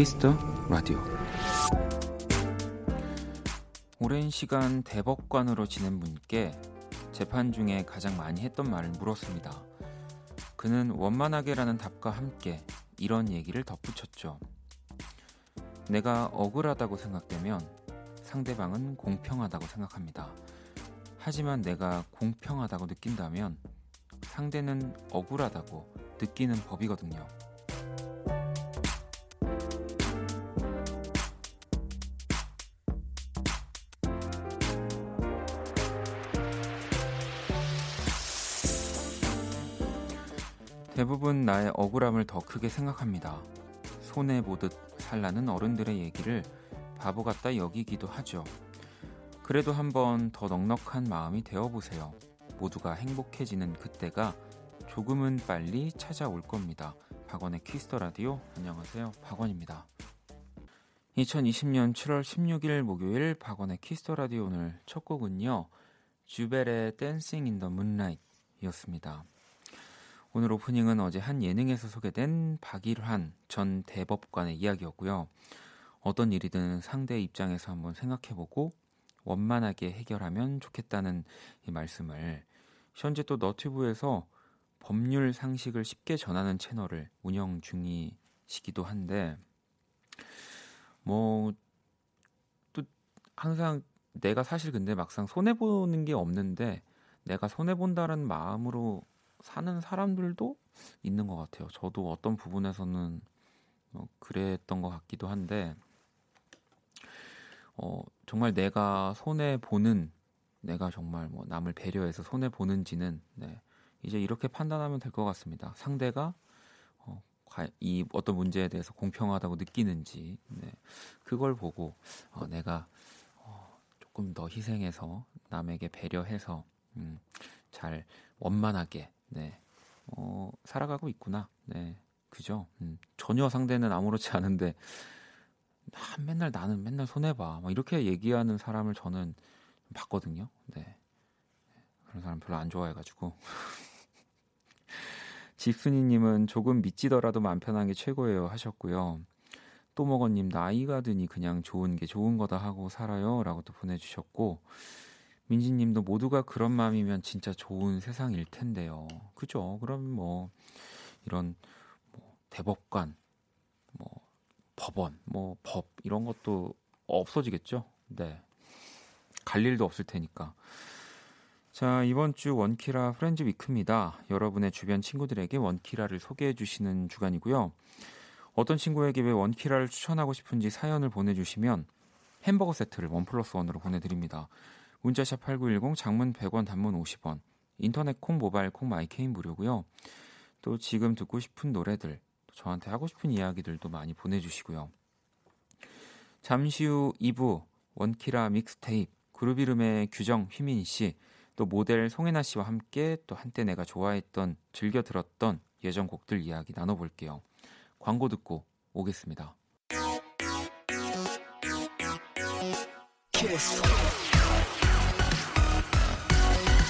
Kiss the Radio 오랜 시간 대법관으로 지낸 분께 재판 중에 가장 많이 했던 말을 물었습니다. 그는 원만하게라는 답과 함께 이런 얘기를 덧붙였죠. 내가 억울하다고 생각되면 상대방은 공평하다고 생각합니다. 하지만 내가 공평하다고 느낀다면 상대는 억울하다고 느끼는 법이거든요. 억울함을 더 크게 생각합니다. 손해 보듯 살라는 어른들의 얘기를 바보 같다 여기기도 하죠. 그래도 한번 더 넉넉한 마음이 되어보세요. 모두가 행복해지는 그때가 조금은 빨리 찾아올 겁니다. 박원의 Kiss the Radio 안녕하세요. 박원입니다. 2020년 7월 16일 목요일 박원의 Kiss the Radio 오늘 첫 곡은요. 주벨의 Dancing in the Moonlight였습니다. 오늘 오프닝은 어제 한 예능에서 소개된 박일환 전 대법관의 이야기였고요. 어떤 일이든 상대의 입장에서 한번 생각해보고 원만하게 해결하면 좋겠다는 이 말씀을 현재 또 너튜브에서 법률 상식을 쉽게 전하는 채널을 운영 중이시기도 한데 뭐 또 항상 내가 사실 근데 막상 손해 보는 게 없는데 내가 손해 본다는 마음으로 사는 사람들도 있는 것 같아요. 저도 어떤 부분에서는 뭐 그랬던 것 같기도 한데, 어, 정말 내가 손해 보는, 내가 정말 뭐 남을 배려해서 손해 보는지는, 네, 이제 이렇게 판단하면 될 것 같습니다. 상대가 어, 이 어떤 문제에 대해서 공평하다고 느끼는지, 네, 그걸 보고 어, 내가 어, 조금 더 희생해서 남에게 배려해서 음, 잘 원만하게 네. 어, 살아가고 있구나. 네. 그죠? 음, 전혀 상대는 아무렇지 않은데, 아, 맨날 나는 맨날 손해 봐. 막 이렇게 얘기하는 사람을 저는 봤거든요. 네. 그런 사람 별로 안 좋아해가지고. 집순이님은 조금 믿지더라도 맘 편한 게 최고예요 하셨고요. 또먹어님 나이가 드니 그냥 좋은 게 좋은 거다 하고 살아요 라고 또 보내주셨고 민지님도 모두가 그런 마음이면 진짜 좋은 세상일 텐데요. 그죠? 그럼 뭐 이런 뭐 대법관, 뭐 법원, 뭐 법 이런 것도 없어지겠죠. 네. 갈 일도 없을 테니까. 자, 이번 주 원키라 프렌즈 위크입니다. 여러분의 주변 친구들에게 원키라를 소개해 주시는 주간이고요. 어떤 친구에게 왜 원키라를 추천하고 싶은지 사연을 보내주시면 햄버거 세트를 원 플러스 원으로 보내드립니다. 문자샵 8910 장문 100원 단문 50원 인터넷 콩 모바일 콩 My K는 무료고요. 또 지금 듣고 싶은 노래들 저한테 하고 싶은 이야기들도 많이 보내주시고요. 잠시 후 2부 원키라 믹스테이프 그룹 이름의 규정 휘민 씨, 또 모델 송혜나 씨와 함께 또 한때 내가 좋아했던 즐겨 들었던 예전 곡들 이야기 나눠볼게요. 광고 듣고 오겠습니다.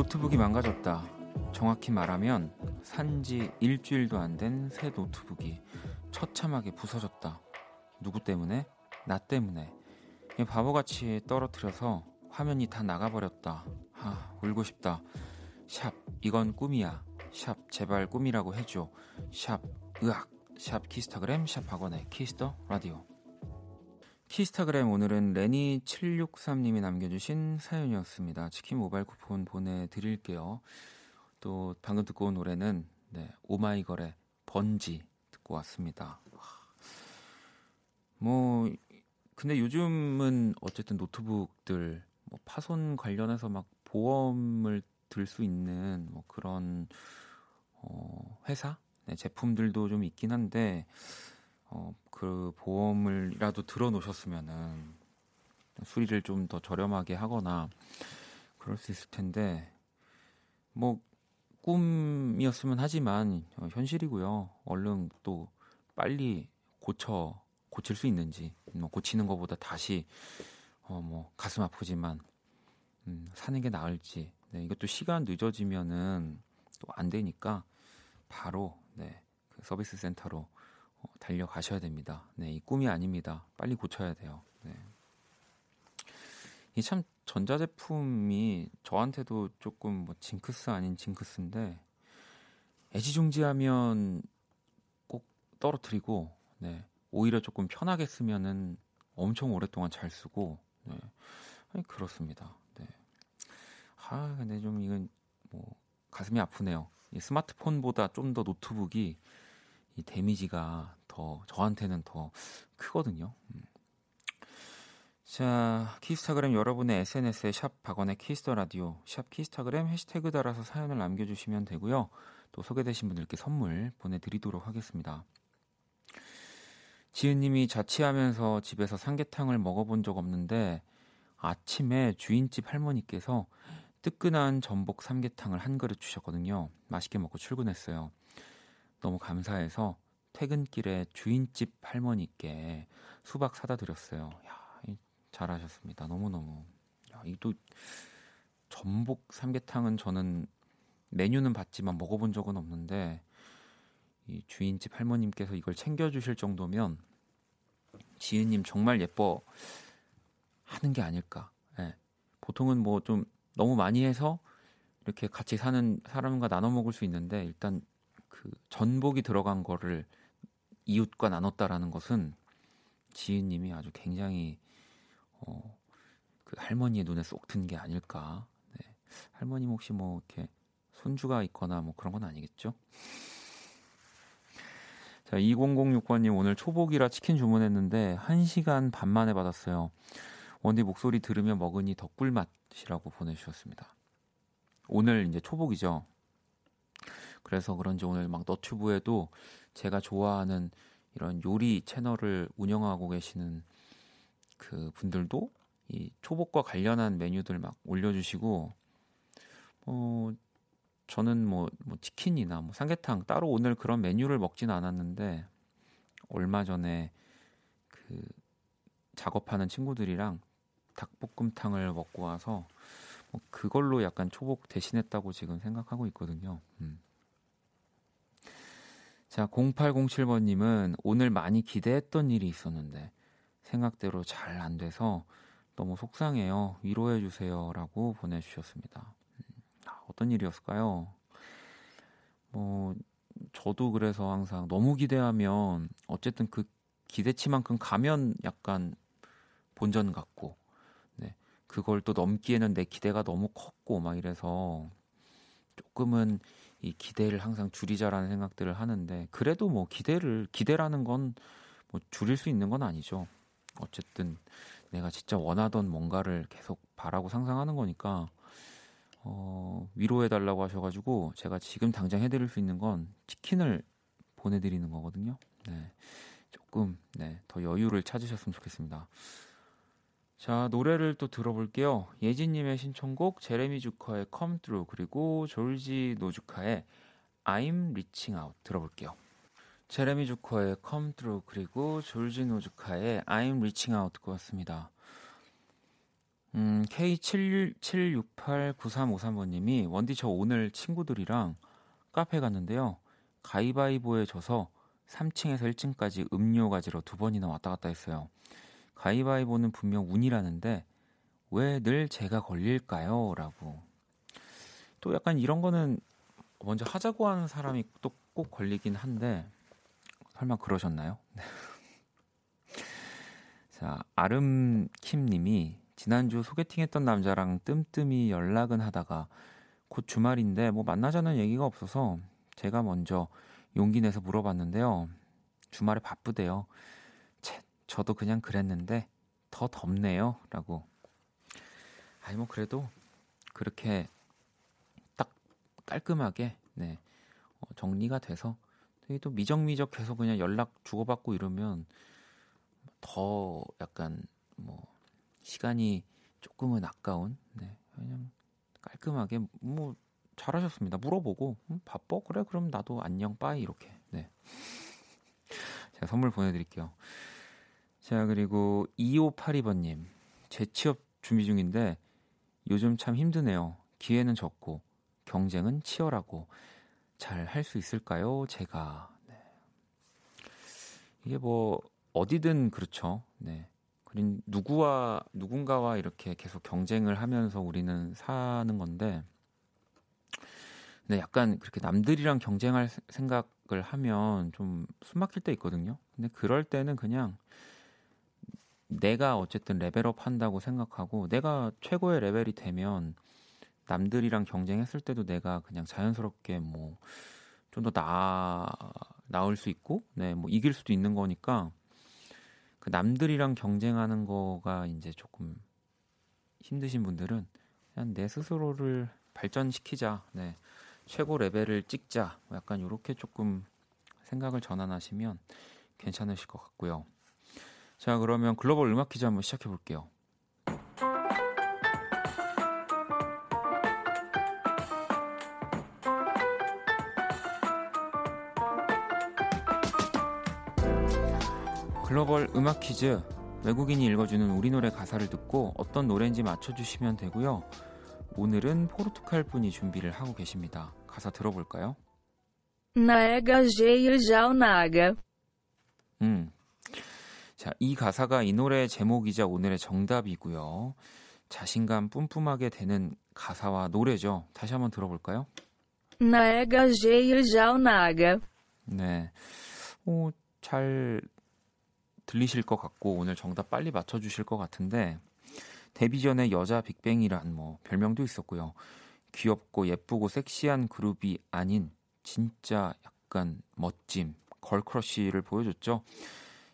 노트북이 망가졌다. 정확히 말하면 산지 일주일도 안 된 새 노트북이 처참하게 부서졌다. 누구 때문에? 나 때문에. 바보같이 떨어뜨려서 화면이 다 나가버렸다. 아, 울고 싶다. 샵, 이건 꿈이야. 샵, 제발 꿈이라고 해줘. 샵, 으악. 샵 키스타그램, 샵 박원의 Kiss the Radio. 키스타그램 오늘은 레니763님이 남겨주신 사연이었습니다. 치킨 모바일 쿠폰 보내드릴게요. 또 방금 듣고 온 노래는 네, 오마이걸의 번지 듣고 왔습니다. 뭐 근데 요즘은 어쨌든 노트북들 뭐 파손 관련해서 막 보험을 들 수 있는 뭐 그런 어 회사 네, 제품들도 좀 있긴 한데 어, 그 보험을이라도 들어 놓으셨으면은 수리를 좀 더 저렴하게 하거나 그럴 수 있을 텐데 뭐 꿈이었으면 하지만 어, 현실이고요. 얼른 또 빨리 고쳐 고칠 수 있는지 뭐 고치는 것보다 다시 어 뭐 가슴 아프지만 음, 사는 게 나을지 네, 이것도 시간 늦어지면은 또 안 되니까 바로 네, 그 서비스 센터로 어, 달려가셔야 됩니다. 네, 이 꿈이 아닙니다. 빨리 고쳐야 돼요. 네. 이 참 전자제품이 저한테도 조금 뭐 징크스 아닌 징크스인데 애지중지하면 꼭 떨어뜨리고 네, 오히려 조금 편하게 쓰면은 엄청 오랫동안 잘 쓰고 네. 아니 그렇습니다. 네. 아 근데 좀 이건 뭐 가슴이 아프네요. 이 스마트폰보다 좀 더 노트북이 이 damage가 더 저한테는 더 크거든요. 음. 자, 키스타그램 여러분의 SNS에 샵 박원의 Kiss the Radio, 샵 키스타그램 해시태그 달아서 사연을 남겨주시면 되고요. 또 소개되신 분들께 선물 보내드리도록 하겠습니다. 지은님이 자취하면서 집에서 삼계탕을 먹어본 적 없는데 아침에 주인집 할머니께서 뜨끈한 전복 삼계탕을 한 그릇 주셨거든요. 맛있게 먹고 출근했어요. 너무 감사해서 퇴근길에 주인집 할머니께 수박 사다 드렸어요. 야, 잘하셨습니다. 너무너무. 야, 이또 전복 삼계탕은 저는 메뉴는 봤지만 먹어본 적은 없는데 이 주인집 할머님께서 이걸 챙겨주실 정도면 지은님 정말 예뻐 하는 게 아닐까. 예. 보통은 뭐 좀 너무 많이 해서 이렇게 같이 사는 사람과 나눠 먹을 수 있는데 일단 그 전복이 들어간 거를 이웃과 나눴다라는 것은 지은님이 아주 굉장히 어, 그 할머니의 눈에 쏙 든 게 아닐까. 네. 할머님 혹시 뭐 이렇게 손주가 있거나 뭐 그런 건 아니겠죠? 자, 2006번님 오늘 초복이라 치킨 주문했는데 1시간 반 만에 받았어요. 원디 목소리 들으며 먹으니 더 꿀맛이라고 보내주셨습니다. 오늘 이제 초복이죠. 그래서 그런지 오늘 막 너튜브에도 제가 좋아하는 이런 요리 채널을 운영하고 계시는 그 분들도 이 초복과 관련한 메뉴들 막 올려주시고, 어, 저는 뭐, 뭐 치킨이나 뭐 삼계탕 따로 오늘 그런 메뉴를 먹지는 않았는데 얼마 전에 그 작업하는 친구들이랑 닭볶음탕을 먹고 와서 뭐 그걸로 약간 초복 대신했다고 지금 생각하고 있거든요. 음. 자, 0807번님은 오늘 많이 기대했던 일이 있었는데 생각대로 잘 안 돼서 너무 속상해요. 위로해 주세요 라고 보내주셨습니다. 어떤 일이었을까요? 뭐 저도 그래서 항상 너무 기대하면 어쨌든 그 기대치만큼 가면 약간 본전 같고 네. 그걸 또 넘기에는 내 기대가 너무 컸고 막 이래서 조금은 이 기대를 항상 줄이자라는 생각들을 하는데 그래도 뭐 기대를 기대라는 건 뭐 줄일 수 있는 건 아니죠. 어쨌든 내가 진짜 원하던 뭔가를 계속 바라고 상상하는 거니까 어, 위로해 달라고 하셔가지고 제가 지금 당장 해드릴 수 있는 건 치킨을 보내드리는 거거든요. 네, 조금 네, 더 여유를 찾으셨으면 좋겠습니다. 자 노래를 또 들어볼게요. 예진님의 신청곡 제레미 주커의 Come Through 그리고 졸지 노주카의 I'm Reaching Out 들어볼게요. 제레미 주커의 Come Through 그리고 졸지 노주카의 I'm Reaching Out 듣고 왔습니다. 음, K77689353번님이 원디 저 오늘 친구들이랑 카페 갔는데요. 가위바위보에 져서 3층에서 1층까지 음료 가지러 두 번이나 왔다 갔다 했어요. 가위바위보는 분명 운이라는데 왜 늘 제가 걸릴까요? 라고. 또 약간 이런 거는 먼저 하자고 하는 사람이 또 꼭 걸리긴 한데 설마 그러셨나요? 자, 아름킴 님이 지난주 소개팅했던 남자랑 뜸뜸이 연락은 하다가 곧 주말인데 뭐 만나자는 얘기가 없어서 제가 먼저 용기 내서 물어봤는데요. 주말에 바쁘대요. 채, 저도 그냥 그랬는데 더 덥네요. 라고. 아니, 뭐 그래도 그렇게 딱 깔끔하게, 네. 어, 정리가 돼서 되게 또 미적미적 계속 그냥 연락 주고받고 이러면 더 약간 뭐 시간이 조금은 아까운 네, 그냥 깔끔하게 뭐 잘하셨습니다. 물어보고 음, 바빠 그래 그럼 나도 안녕 빠이 이렇게 네. 제가 선물 보내드릴게요. 자 그리고 2582번님 재취업 준비 중인데 요즘 참 힘드네요. 기회는 적고 경쟁은 치열하고 잘 할 수 있을까요? 제가 네. 이게 뭐 어디든 그렇죠. 네. 그린 누구와 누군가와 이렇게 계속 경쟁을 하면서 우리는 사는 건데 네, 약간 그렇게 남들이랑 경쟁할 생각을 하면 좀 숨막힐 때 있거든요. 근데 그럴 때는 그냥 내가 어쨌든 레벨업 한다고 생각하고 내가 최고의 레벨이 되면 남들이랑 경쟁했을 때도 내가 그냥 자연스럽게 뭐 좀 더 나, 나을 수 있고, 네, 뭐 이길 수도 있는 거니까 그 남들이랑 경쟁하는 거가 이제 조금 힘드신 분들은 그냥 내 스스로를 발전시키자. 네. 최고 레벨을 찍자. 뭐 약간 이렇게 조금 생각을 전환하시면 괜찮으실 것 같고요. 자, 그러면 글로벌 음악 퀴즈 한번 시작해 볼게요. 글로벌 음악 퀴즈 외국인이 읽어주는 우리 노래 가사를 듣고 어떤 노래인지 맞춰주시면 되고요. 오늘은 포르투갈 분이 준비를 하고 계십니다. 가사 들어볼까요? Naga Geir Naga. 음. 자, 이 가사가 이 노래의 제목이자 오늘의 정답이고요. 자신감 뿜뿜하게 되는 가사와 노래죠. 다시 한번 들어볼까요? Naga Geir Naga. 네. 오, 잘 들리실 것 같고 오늘 정답 빨리 맞춰 주실 것 같은데 데뷔 전에 여자 빅뱅이란 뭐 별명도 있었고요. 귀엽고 예쁘고 섹시한 그룹이 아닌 진짜 약간 멋짐, girl crush를 보여줬죠.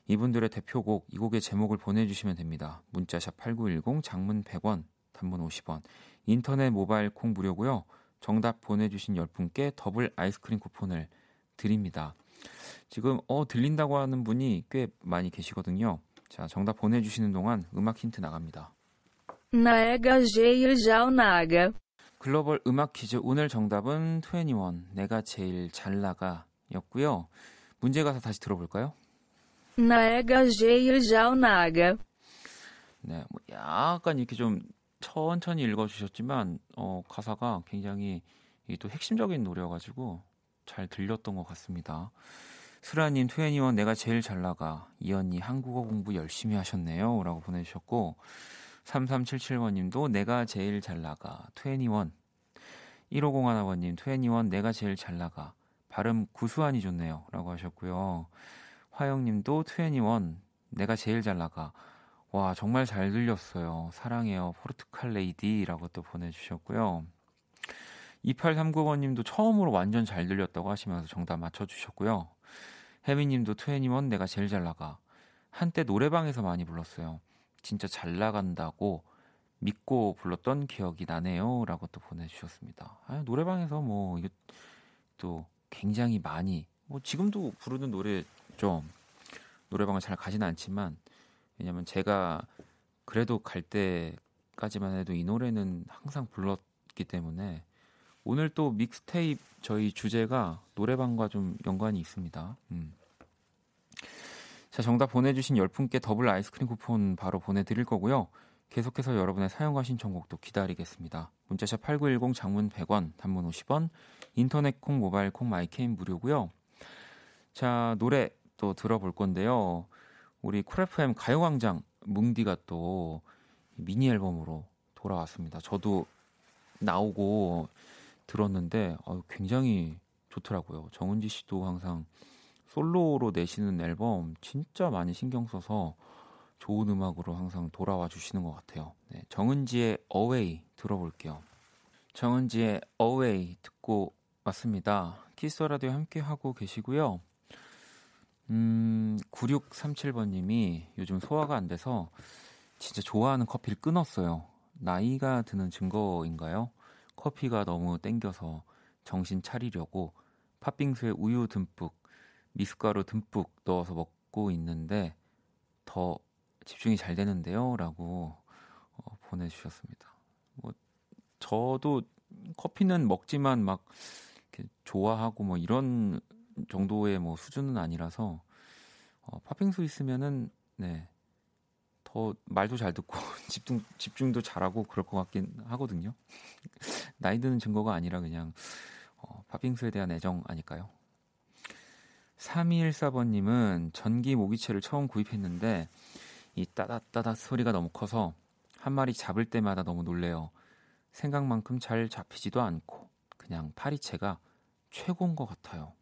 이분들의 대표곡, 이 곡의 제목을 보내주시면 됩니다. 문자샵 8910, 장문 100원, 단문 50원, 인터넷 모바일 콩 무료고요. 정답 보내주신 10분께 더블 아이스크림 쿠폰을 드립니다. 지금 어 들린다고 하는 분이 꽤 많이 계시거든요. 자, 정답 보내주시는 동안 음악 힌트 나갑니다. Naga Geir Naga. 글로벌 음악 퀴즈 오늘 정답은 21 내가 제일 잘 나가였고요. 문제 가서 다시 들어볼까요? Naga Geir Naga. 네, 뭐 약간 이렇게 좀 천천히 읽어주셨지만 어, 가사가 굉장히 또 핵심적인 노래여가지고 잘 들렸던 것 같습니다. 수라님, 투애니원 내가 제일 잘 나가. 이 언니 한국어 공부 열심히 하셨네요. 라고 보내주셨고 3377번님도 내가 제일 잘 나가. 투애니원 1501번님 투애니원 내가 제일 잘 나가. 발음 구수하니 좋네요. 라고 하셨고요. 화영님도 투애니원 내가 제일 잘 나가. 와 정말 잘 들렸어요. 사랑해요. 포르투칼 레이디라고 또 보내주셨고요. 2839번님도 처음으로 완전 잘 들렸다고 하시면서 정답 맞춰주셨고요. 혜미님도 투애니원 내가 제일 잘 나가. 한때 노래방에서 많이 불렀어요. 진짜 잘 나간다고 믿고 불렀던 기억이 나네요.라고 또 보내주셨습니다. 아, 노래방에서 뭐 이게 또 굉장히 많이 뭐 지금도 부르는 노래죠. 노래방을 잘 가지는 않지만 왜냐면 제가 그래도 갈 때까지만 해도 이 노래는 항상 불렀기 때문에 오늘 또 믹스테이프 저희 주제가 노래방과 좀 연관이 있습니다. 음. 자, 정답 보내주신 10분께 더블 아이스크림 쿠폰 바로 보내드릴 거고요. 계속해서 여러분의 사연과 신청곡도 기다리겠습니다. 문자샵 8910 장문 100원, 단문 50원, 인터넷 콩, 모바일 콩, 마이K는 무료고요. 자, 노래 또 들어볼 건데요. 우리 쿨FM 가요광장 뭉디가 또 미니 앨범으로 돌아왔습니다. 저도 나오고 들었는데 어, 굉장히 좋더라고요. 정은지 씨도 항상 솔로로 내시는 앨범 진짜 많이 신경 써서 좋은 음악으로 항상 돌아와 주시는 것 같아요. 네, 정은지의 Away 들어볼게요. 정은지의 Away 듣고 왔습니다. 키스 라디오 함께 하고 계시고요. 음, 9637번님이 요즘 소화가 안 돼서 진짜 좋아하는 커피를 끊었어요. 나이가 드는 증거인가요? 커피가 너무 땡겨서 정신 차리려고 팥빙수에 우유 듬뿍, 미숫가루 듬뿍 넣어서 먹고 있는데 더 집중이 잘 되는데요. 라고 어, 보내주셨습니다. 뭐, 저도 커피는 먹지만 막 좋아하고 뭐 이런 정도의 뭐 수준은 아니라서 어, 팥빙수 있으면은 네. 더 말도 잘 듣고 집중 집중도 잘하고 그럴 것 같긴 하거든요. 나이 드는 증거가 아니라 그냥 어, 팥빙수에 대한 애정 아닐까요? 3214번님은 전기 모기채를 처음 구입했는데 이 따닥따닥 소리가 너무 커서 한 마리 잡을 때마다 너무 놀래요. 생각만큼 잘 잡히지도 않고 그냥 파리채가 최고인 것 같아요.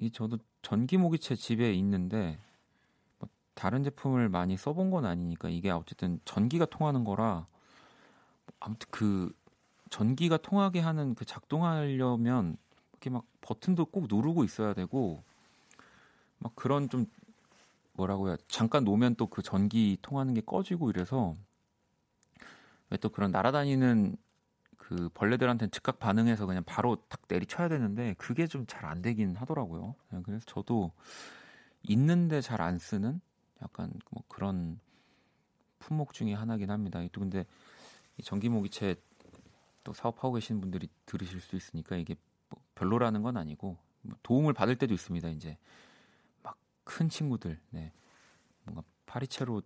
이 저도 전기 모기채 집에 있는데 뭐 다른 제품을 많이 써본 건 아니니까 이게 어쨌든 전기가 통하는 거라 아무튼 그 전기가 통하게 하는 그 작동하려면 이렇게 막 버튼도 꼭 누르고 있어야 되고 막 그런 좀 뭐라고 해야 잠깐 놓으면 또 그 전기 통하는 게 꺼지고 이래서 왜 또 그런 날아다니는 그 벌레들한테는 즉각 반응해서 그냥 바로 탁 내리쳐야 되는데 그게 좀 잘 안 되긴 하더라고요. 네, 그래서 저도 있는데 잘 안 쓰는 약간 뭐 그런 품목 중에 하나긴 합니다. 또 근데 이 전기 모기채 또 사업하고 계시는 분들이 들으실 수 있으니까 이게 뭐 별로라는 건 아니고 뭐 도움을 받을 때도 있습니다. 이제 막 큰 친구들, 네. 뭔가 파리채로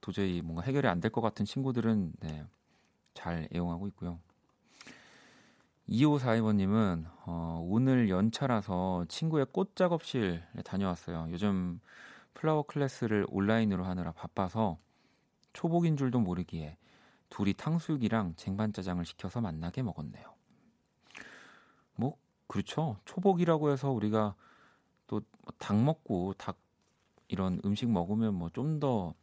도저히 뭔가 해결이 안 될 것 같은 친구들은 네. 잘 애용하고 있고요. 2542번님은 어, 오늘 연차라서 친구의 꽃 작업실에 다녀왔어요. 요즘 flower class를 온라인으로 하느라 바빠서 초복인 줄도 모르기에 둘이 탕수육이랑 쟁반짜장을 시켜서 만나게 먹었네요. 뭐 그렇죠. 초복이라고 해서 우리가 또 닭 먹고 닭 이런 음식 먹으면 뭐 좀 더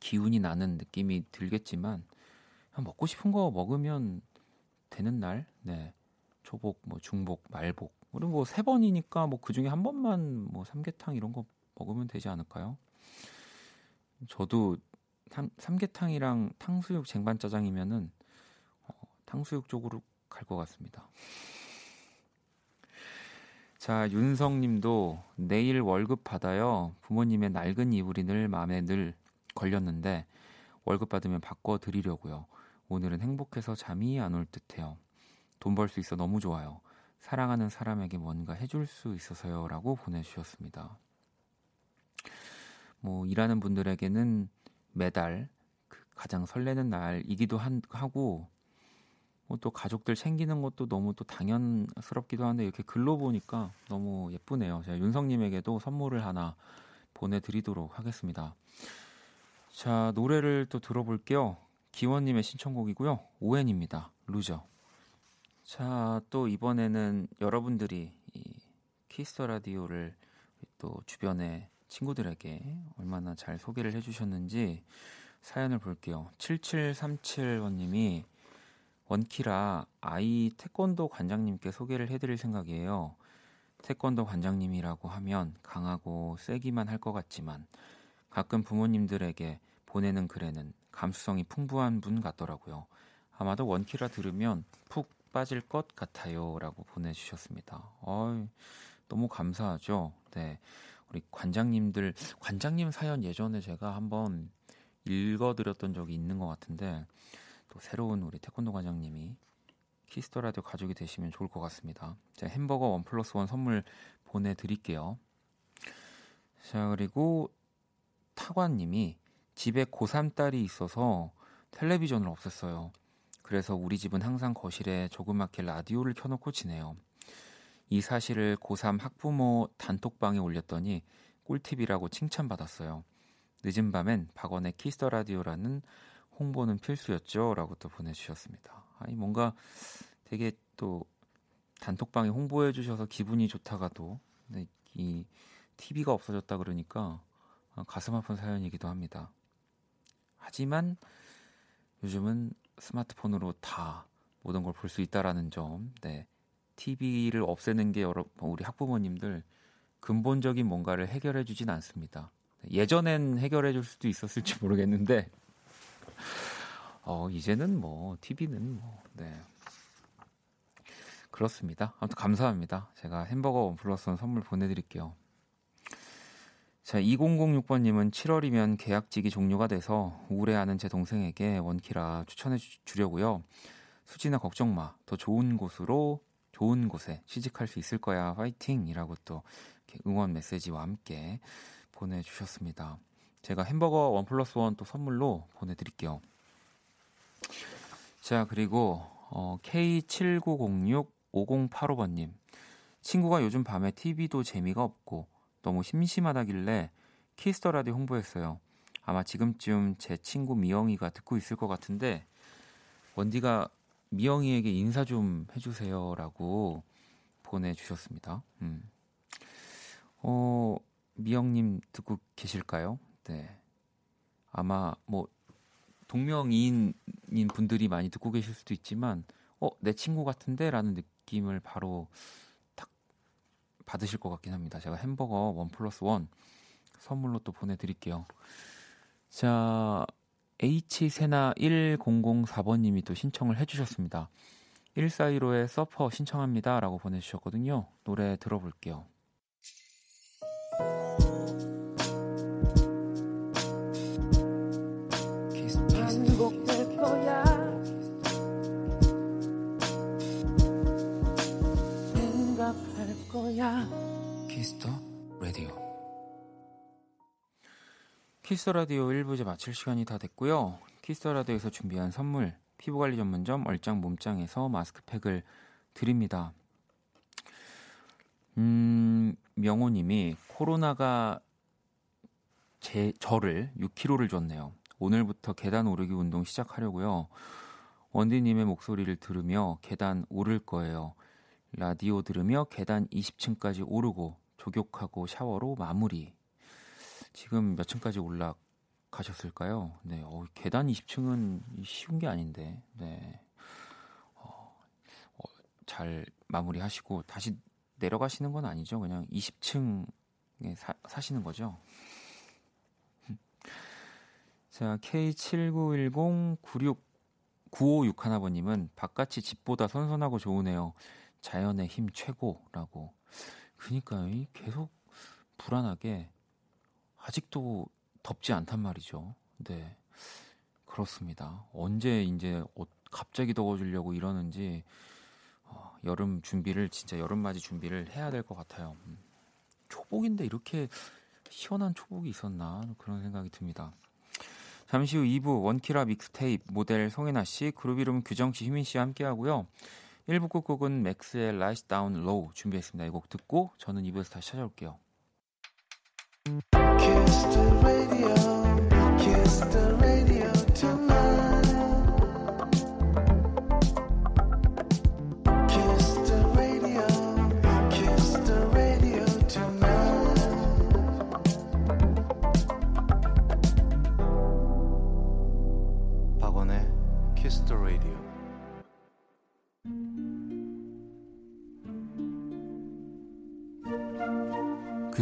기운이 나는 느낌이 들겠지만 먹고 싶은 거 먹으면 되는 날, 네. 초복, 뭐 중복, 말복. 우리 뭐 세 번이니까 뭐 그 중에 한 번만 뭐 삼계탕 이런 거 먹으면 되지 않을까요? 저도 삼, 삼계탕이랑 탕수육 쟁반짜장이면은 어, 탕수육 쪽으로 갈 것 같습니다. 자, 윤성 님도 내일 월급 받아요. 부모님의 낡은 이불이 늘 마음에 늘 걸렸는데 월급 받으면 바꿔 드리려고요. 오늘은 행복해서 잠이 안 올 듯해요. 돈 벌 수 있어 너무 좋아요. 사랑하는 사람에게 뭔가 해줄 수 있어서요 라고 보내주셨습니다. 뭐 일하는 분들에게는 매달 그 가장 설레는 날이기도 한, 하고 뭐 또 가족들 챙기는 것도 너무 또 당연스럽기도 한데 이렇게 글로 보니까 너무 예쁘네요. 제가 윤성님에게도 선물을 하나 보내드리도록 하겠습니다. 자 노래를 또 들어볼게요. 기원님의 신청곡이고요. 오왠입니다. Loser. 자, 또 이번에는 여러분들이 이 Kiss the Radio를 또 주변의 친구들에게 얼마나 잘 소개를 해주셨는지 사연을 볼게요. 7737번님이 원키라 아이 태권도 관장님께 소개를 해드릴 생각이에요. 태권도 관장님이라고 하면 강하고 세기만 할 것 같지만 가끔 부모님들에게 보내는 글에는 감수성이 풍부한 분 같더라고요. 아마도 원키라 들으면 푹 빠질 것 같아요. 라고 보내주셨습니다. 어이, 너무 감사하죠. 네. 우리 관장님들, 관장님 사연 예전에 제가 한번 읽어드렸던 적이 있는 것 같은데, 또 새로운 우리 태권도 관장님이 Kiss the Radio 가족이 되시면 좋을 것 같습니다. 제가 햄버거 원 플러스 원 선물 보내드릴게요. 자, 그리고 타관님이 집에 고3 딸이 있어서 텔레비전을 없앴어요. 그래서 우리 집은 항상 거실에 조그맣게 라디오를 켜놓고 지내요. 이 사실을 고3 학부모 단톡방에 올렸더니 꿀팁이라고 칭찬받았어요. 늦은 밤엔 박원의 Kiss the Radio라는 홍보는 필수였죠. 라고 또 보내주셨습니다. 아니, 뭔가 되게 또 단톡방에 홍보해 주셔서 기분이 좋다가도 이 TV가 없어졌다 그러니까 가슴 아픈 사연이기도 합니다. 하지만 요즘은 스마트폰으로 다 모든 걸 볼 수 있다라는 점. 네. TV를 없애는 게 여러 우리 학부모님들 근본적인 뭔가를 해결해 주진 않습니다. 예전엔 해결해 줄 수도 있었을지 모르겠는데 어, 이제는 뭐 TV는 뭐 네. 그렇습니다. 아무튼 감사합니다. 제가 햄버거 원 플러스 원 선물 보내 드릴게요. 자, 2006번님은 7월이면 계약직이 종료가 돼서 우울해하는 제 동생에게 원키라 추천해 주 려고요. 수지나 걱정 마. 더 좋은 곳으로 좋은 곳에 취직할 수 있을 거야. 화이팅이라고 또 응원 메시지와 함께 보내주셨습니다. 제가 햄버거 원 플러스 원 또 선물로 보내드릴게요. 자, 그리고 어, K7906-5085번님. 친구가 요즘 밤에 TV도 재미가 없고 너무 심심하다길래 Kiss the Radio 홍보했어요. 아마 지금쯤 제 친구 미영이가 듣고 있을 것 같은데 원디가 미영이에게 인사 좀 해주세요라고 보내주셨습니다. 음. 어, 미영님 듣고 계실까요? 네. 아마 뭐 동명이인인 분들이 많이 듣고 계실 수도 있지만, 어, 내 친구 같은데 라는 느낌을 바로 딱 받으실 것 같긴 합니다. 제가 햄버거 원 플러스 원 선물로 또 보내드릴게요. 자, H세나 1004번님이 또 신청을 해주셨습니다. 1415의 서퍼 신청합니다. 라고 보내주셨거든요. 노래 들어볼게요. 거야. Kiss the Radio. Kiss Radio 1부 이제 마칠 시간이 다 됐고요. Kiss Radio에서 준비한 선물 피부관리 전문점 얼짱 몸짱에서 마스크팩을 드립니다. 음, 명호님이 코로나가 제 저를 6kg를 줬네요. 오늘부터 계단 오르기 운동 시작하려고요. 원디님의 목소리를 들으며 계단 오를 거예요. 라디오 들으며 계단 20층까지 오르고 조격하고 샤워로 마무리. 지금 몇 층까지 올라가셨을까요? 네, 어, 계단 20층은 쉬운 게 아닌데, 네. 어, 어, 잘 마무리하시고 다시 내려가시는 건 아니죠. 그냥 20층에 사, 사시는 거죠. 자, K7910-96-9561번님은 바깥이 집보다 선선하고 좋으네요. 자연의 힘 최고라고. 그니까요. 계속 불안하게 아직도 덥지 않단 말이죠. 네. 그렇습니다. 언제 이제 갑자기 더워지려고 이러는지 어, 여름 준비를 진짜 여름맞이 준비를 해야 될 것 같아요. 음. 초복인데 이렇게 시원한 초복이 있었나 그런 생각이 듭니다. 잠시 후 2부 원키라 믹스테이프 모델 송해나 씨, 그루비룸 규정 씨, 휘민 씨와 함께 하고요. 1부 끝곡은 맥스의 Lights Down Low 준비했습니다. 이 곡 듣고 저는 2부에서 다시 찾아올게요.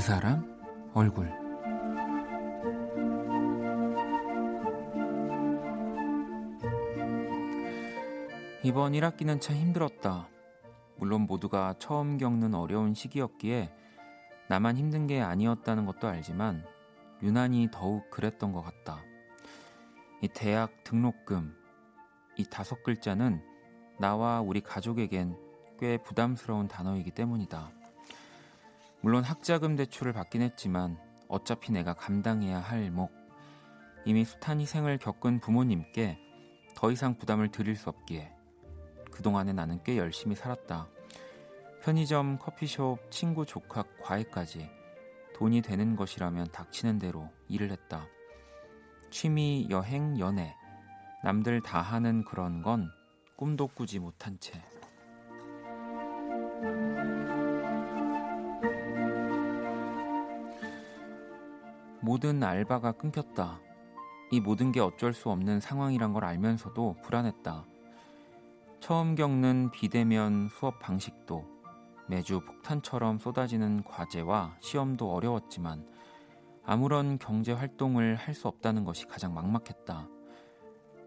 사람 얼굴 이번 1학기는 참 힘들었다. 물론 모두가 처음 겪는 어려운 시기였기에 나만 힘든 게 아니었다는 것도 알지만 유난히 더욱 그랬던 것 같다. 이 대학 등록금, 이 다섯 글자는 나와 우리 가족에겐 꽤 부담스러운 단어이기 때문이다. 물론 학자금 대출을 받긴 했지만 어차피 내가 감당해야 할 목. 이미 숱한 희생을 겪은 부모님께 더 이상 부담을 드릴 수 없기에 그동안에 나는 꽤 열심히 살았다. 편의점, 커피숍, 친구 조카, 과외까지 돈이 되는 것이라면 닥치는 대로 일을 했다. 취미, 여행, 연애, 남들 다 하는 그런 건 꿈도 꾸지 못한 채. 모든 알바가 끊겼다. 이 모든 게 어쩔 수 없는 상황이란 걸 알면서도 불안했다. 처음 겪는 비대면 수업 방식도 매주 폭탄처럼 쏟아지는 과제와 시험도 어려웠지만 아무런 경제 활동을 할 수 없다는 것이 가장 막막했다.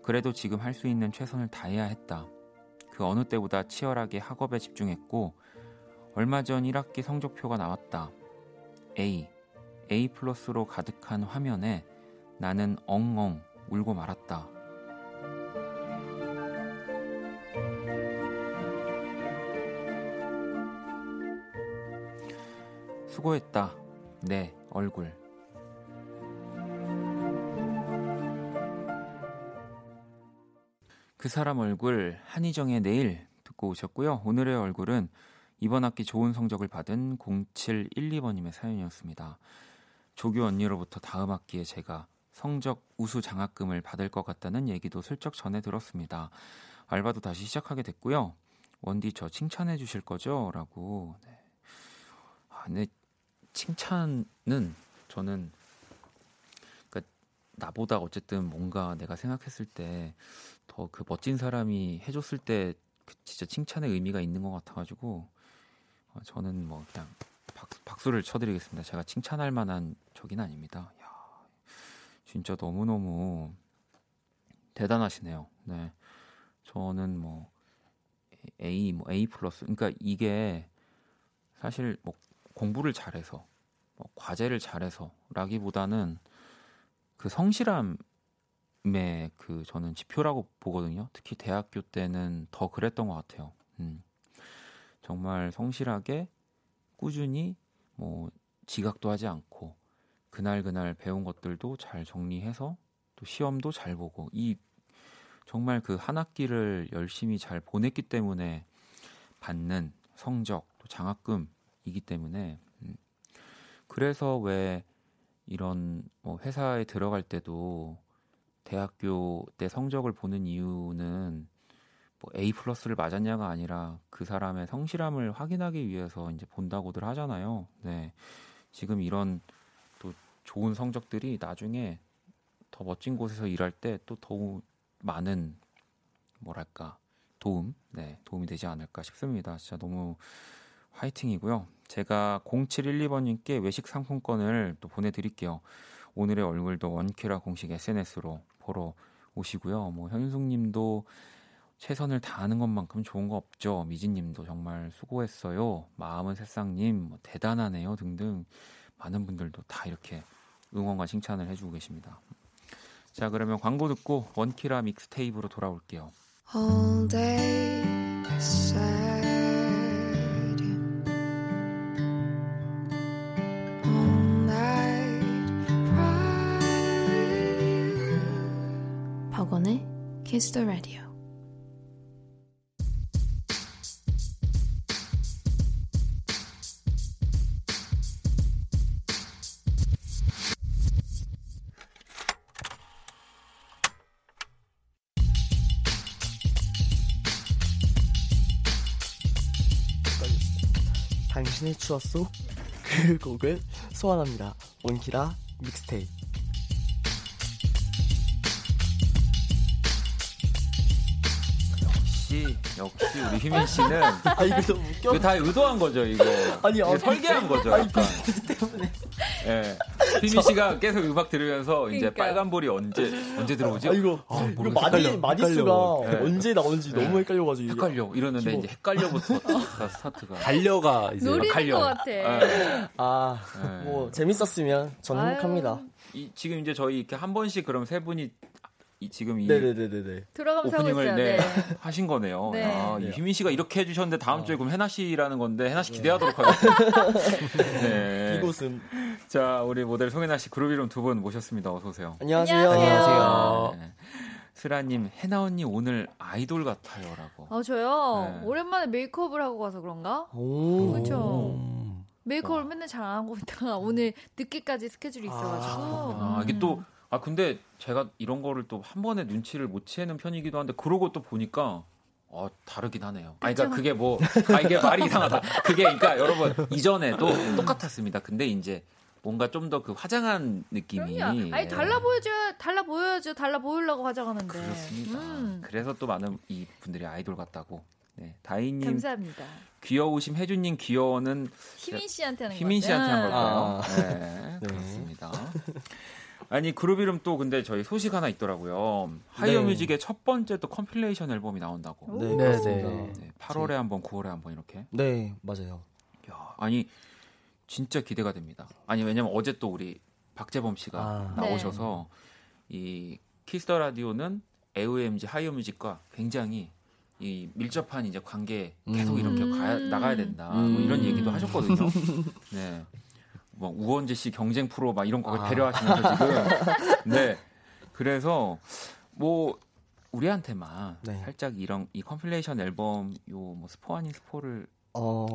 그래도 지금 할 수 있는 최선을 다해야 했다. 그 어느 때보다 치열하게 학업에 집중했고 얼마 전 1학기 성적표가 나왔다. A, A 플러스로 가득한 화면에 나는 엉엉 울고 말았다. 수고했다. 내 얼굴. 그 사람 얼굴 한희정의 내일 듣고 오셨고요. 오늘의 얼굴은 이번 학기 좋은 성적을 받은 0712번님의 사연이었습니다. 조교 언니로부터 다음 학기에 제가 성적 우수 장학금을 받을 것 같다는 얘기도 슬쩍 전해 들었습니다. 알바도 다시 시작하게 됐고요. 원디 저 칭찬해 주실 거죠? 라고. 네. 아, 근데 칭찬은 저는 그러니까 나보다 어쨌든 뭔가 내가 생각했을 때 더 그 멋진 사람이 해줬을 때그 진짜 칭찬의 의미가 있는 것 같아가지고 어, 저는 뭐 그냥 박수, 를 쳐드리겠습니다. 제가 칭찬할 만한 적인 아닙니다. 야, 진짜 너무 너무 대단하시네요. 네, 저는 뭐 A 뭐 A 플러스 그러니까 이게 사실 뭐 공부를 잘해서 뭐 과제를 잘해서라기보다는 그 성실함의 그 저는 지표라고 보거든요. 특히 대학교 때는 더 그랬던 것 같아요. 음. 정말 성실하게 꾸준히 뭐 지각도 하지 않고 그날 그날 배운 것들도 잘 정리해서 또 시험도 잘 보고 이 정말 그 한 학기를 열심히 잘 보냈기 때문에 받는 성적 또 장학금이기 때문에 음. 그래서 왜 이런 뭐 회사에 들어갈 때도 대학교 때 성적을 보는 이유는 뭐 A 플러스를 맞았냐가 아니라 그 사람의 성실함을 확인하기 위해서 이제 본다고들 하잖아요. 네. 지금 이런 또 좋은 성적들이 나중에 더 멋진 곳에서 일할 때 또 더욱 많은 뭐랄까 도움, 네, 도움이 되지 않을까 싶습니다. 진짜 너무 화이팅이고요. 제가 0712번님께 외식 상품권을 또 보내드릴게요. 오늘의 얼굴도 원키라 공식 SNS로 보러 오시고요. 뭐 현숙님도 최선을 다하는 것만큼 좋은 거 없죠. 미진님도 정말 수고했어요. 마음은 새싹님 뭐 대단하네요 등등 많은 분들도 다 이렇게 응원과 칭찬을 해주고 계십니다. 자 그러면 광고 듣고 원키라 믹스테이프로 돌아올게요. All day sad. All night cry. 박원의 Kiss the Radio 당신의 추억 속그 곡을 소환합니다. 원키라 믹스테이프. 역시 역시 우리 휘민 씨는 아 이거 너무 웃겨. 이거 다 의도한 거죠 이거. 아니 어, 설계한 거죠. 아니 때문에. 예. 휘민 씨가 계속 음악 들으면서 그러니까. 이제 빨간불이 언제 언제 들어오지? 아, 이거 아, 이거 마디 마디수가 네. 언제 나온지 네. 너무 헷갈려가지고 헷갈려 이러는데 이제 헷갈려부터 스타트가 달려가 이제 노리는 갈려. 것 같아. 네. 아뭐 재밌었으면 저는 행복합니다. 이, 지금 이제 저희 이렇게 한 번씩 그럼 세 분이 이, 지금 이 네네네네. 들어가면서 오프닝을 네, 네. 하신 거네요. 네. 아, 네. 휘민 씨가 이렇게 해주셨는데 다음 아. 주에 그럼 해나 씨라는 건데 해나 씨 기대하도록 하겠습니다. 네. 이곳은 자 우리 모델 송혜나 씨 그룹 이름 두 분 모셨습니다. 어서 오세요. 안녕하세요. 안녕하세요. 네. 슬아님 해나 언니 오늘 아이돌 같아요라고. 아 저요. 네. 오랜만에 메이크업을 하고 가서 그런가? 그렇죠. 메이크업을 맨날 잘 안 하고 있다가 오늘 늦게까지 스케줄이 있어가지고. 아, 아 이게 또 아 근데 제가 이런 거를 또 한 번에 눈치를 못 채는 편이기도 한데 그러고 또 보니까 어 다르긴 하네요. 아 그러니까 그게 뭐 아 이게 말이 이상하다. 그게 그러니까 여러분 이전에도 똑같았습니다. 근데 이제 뭔가 좀 더 그 화장한 느낌이 그럼요. 아니 달라 보여줘 달라 보여줘 달라 보이려고 화장하는데 그렇습니다. 음. 그래서 또 많은 이 분들이 아이돌 같다고. 네, 다희님 감사합니다. 귀여우심 혜준님 귀여워는 휘민 씨한테 하는 휘민 씨한테 한 걸까요? 아. 네, 네, 그렇습니다. 아니 그루비룸 또 근데 저희 소식 하나 있더라고요. 하이어뮤직의 네. 첫 번째 또 compilation 앨범이 나온다고. 네, 네, 네. 네 8월에 한 번, 9월에 한 번 이렇게. 네, 맞아요. 야, 아니 진짜 기대가 됩니다. 아니 왜냐면 어제 또 우리 박재범 씨가 아, 나오셔서 네. 이 Kiss the Radio는 AOMG 하이어뮤직과 굉장히 이 밀접한 이제 관계 계속 음. 이렇게 가야, 나가야 된다 음. 뭐 이런 얘기도 하셨거든요. 네. 뭐 우원재 씨 경쟁 프로 막 이런 거 아. 배려하시면서 지금 네 그래서 뭐 우리한테만 네. 살짝 이런 이 compilation 앨범 요 뭐 스포 아닌 스포를 어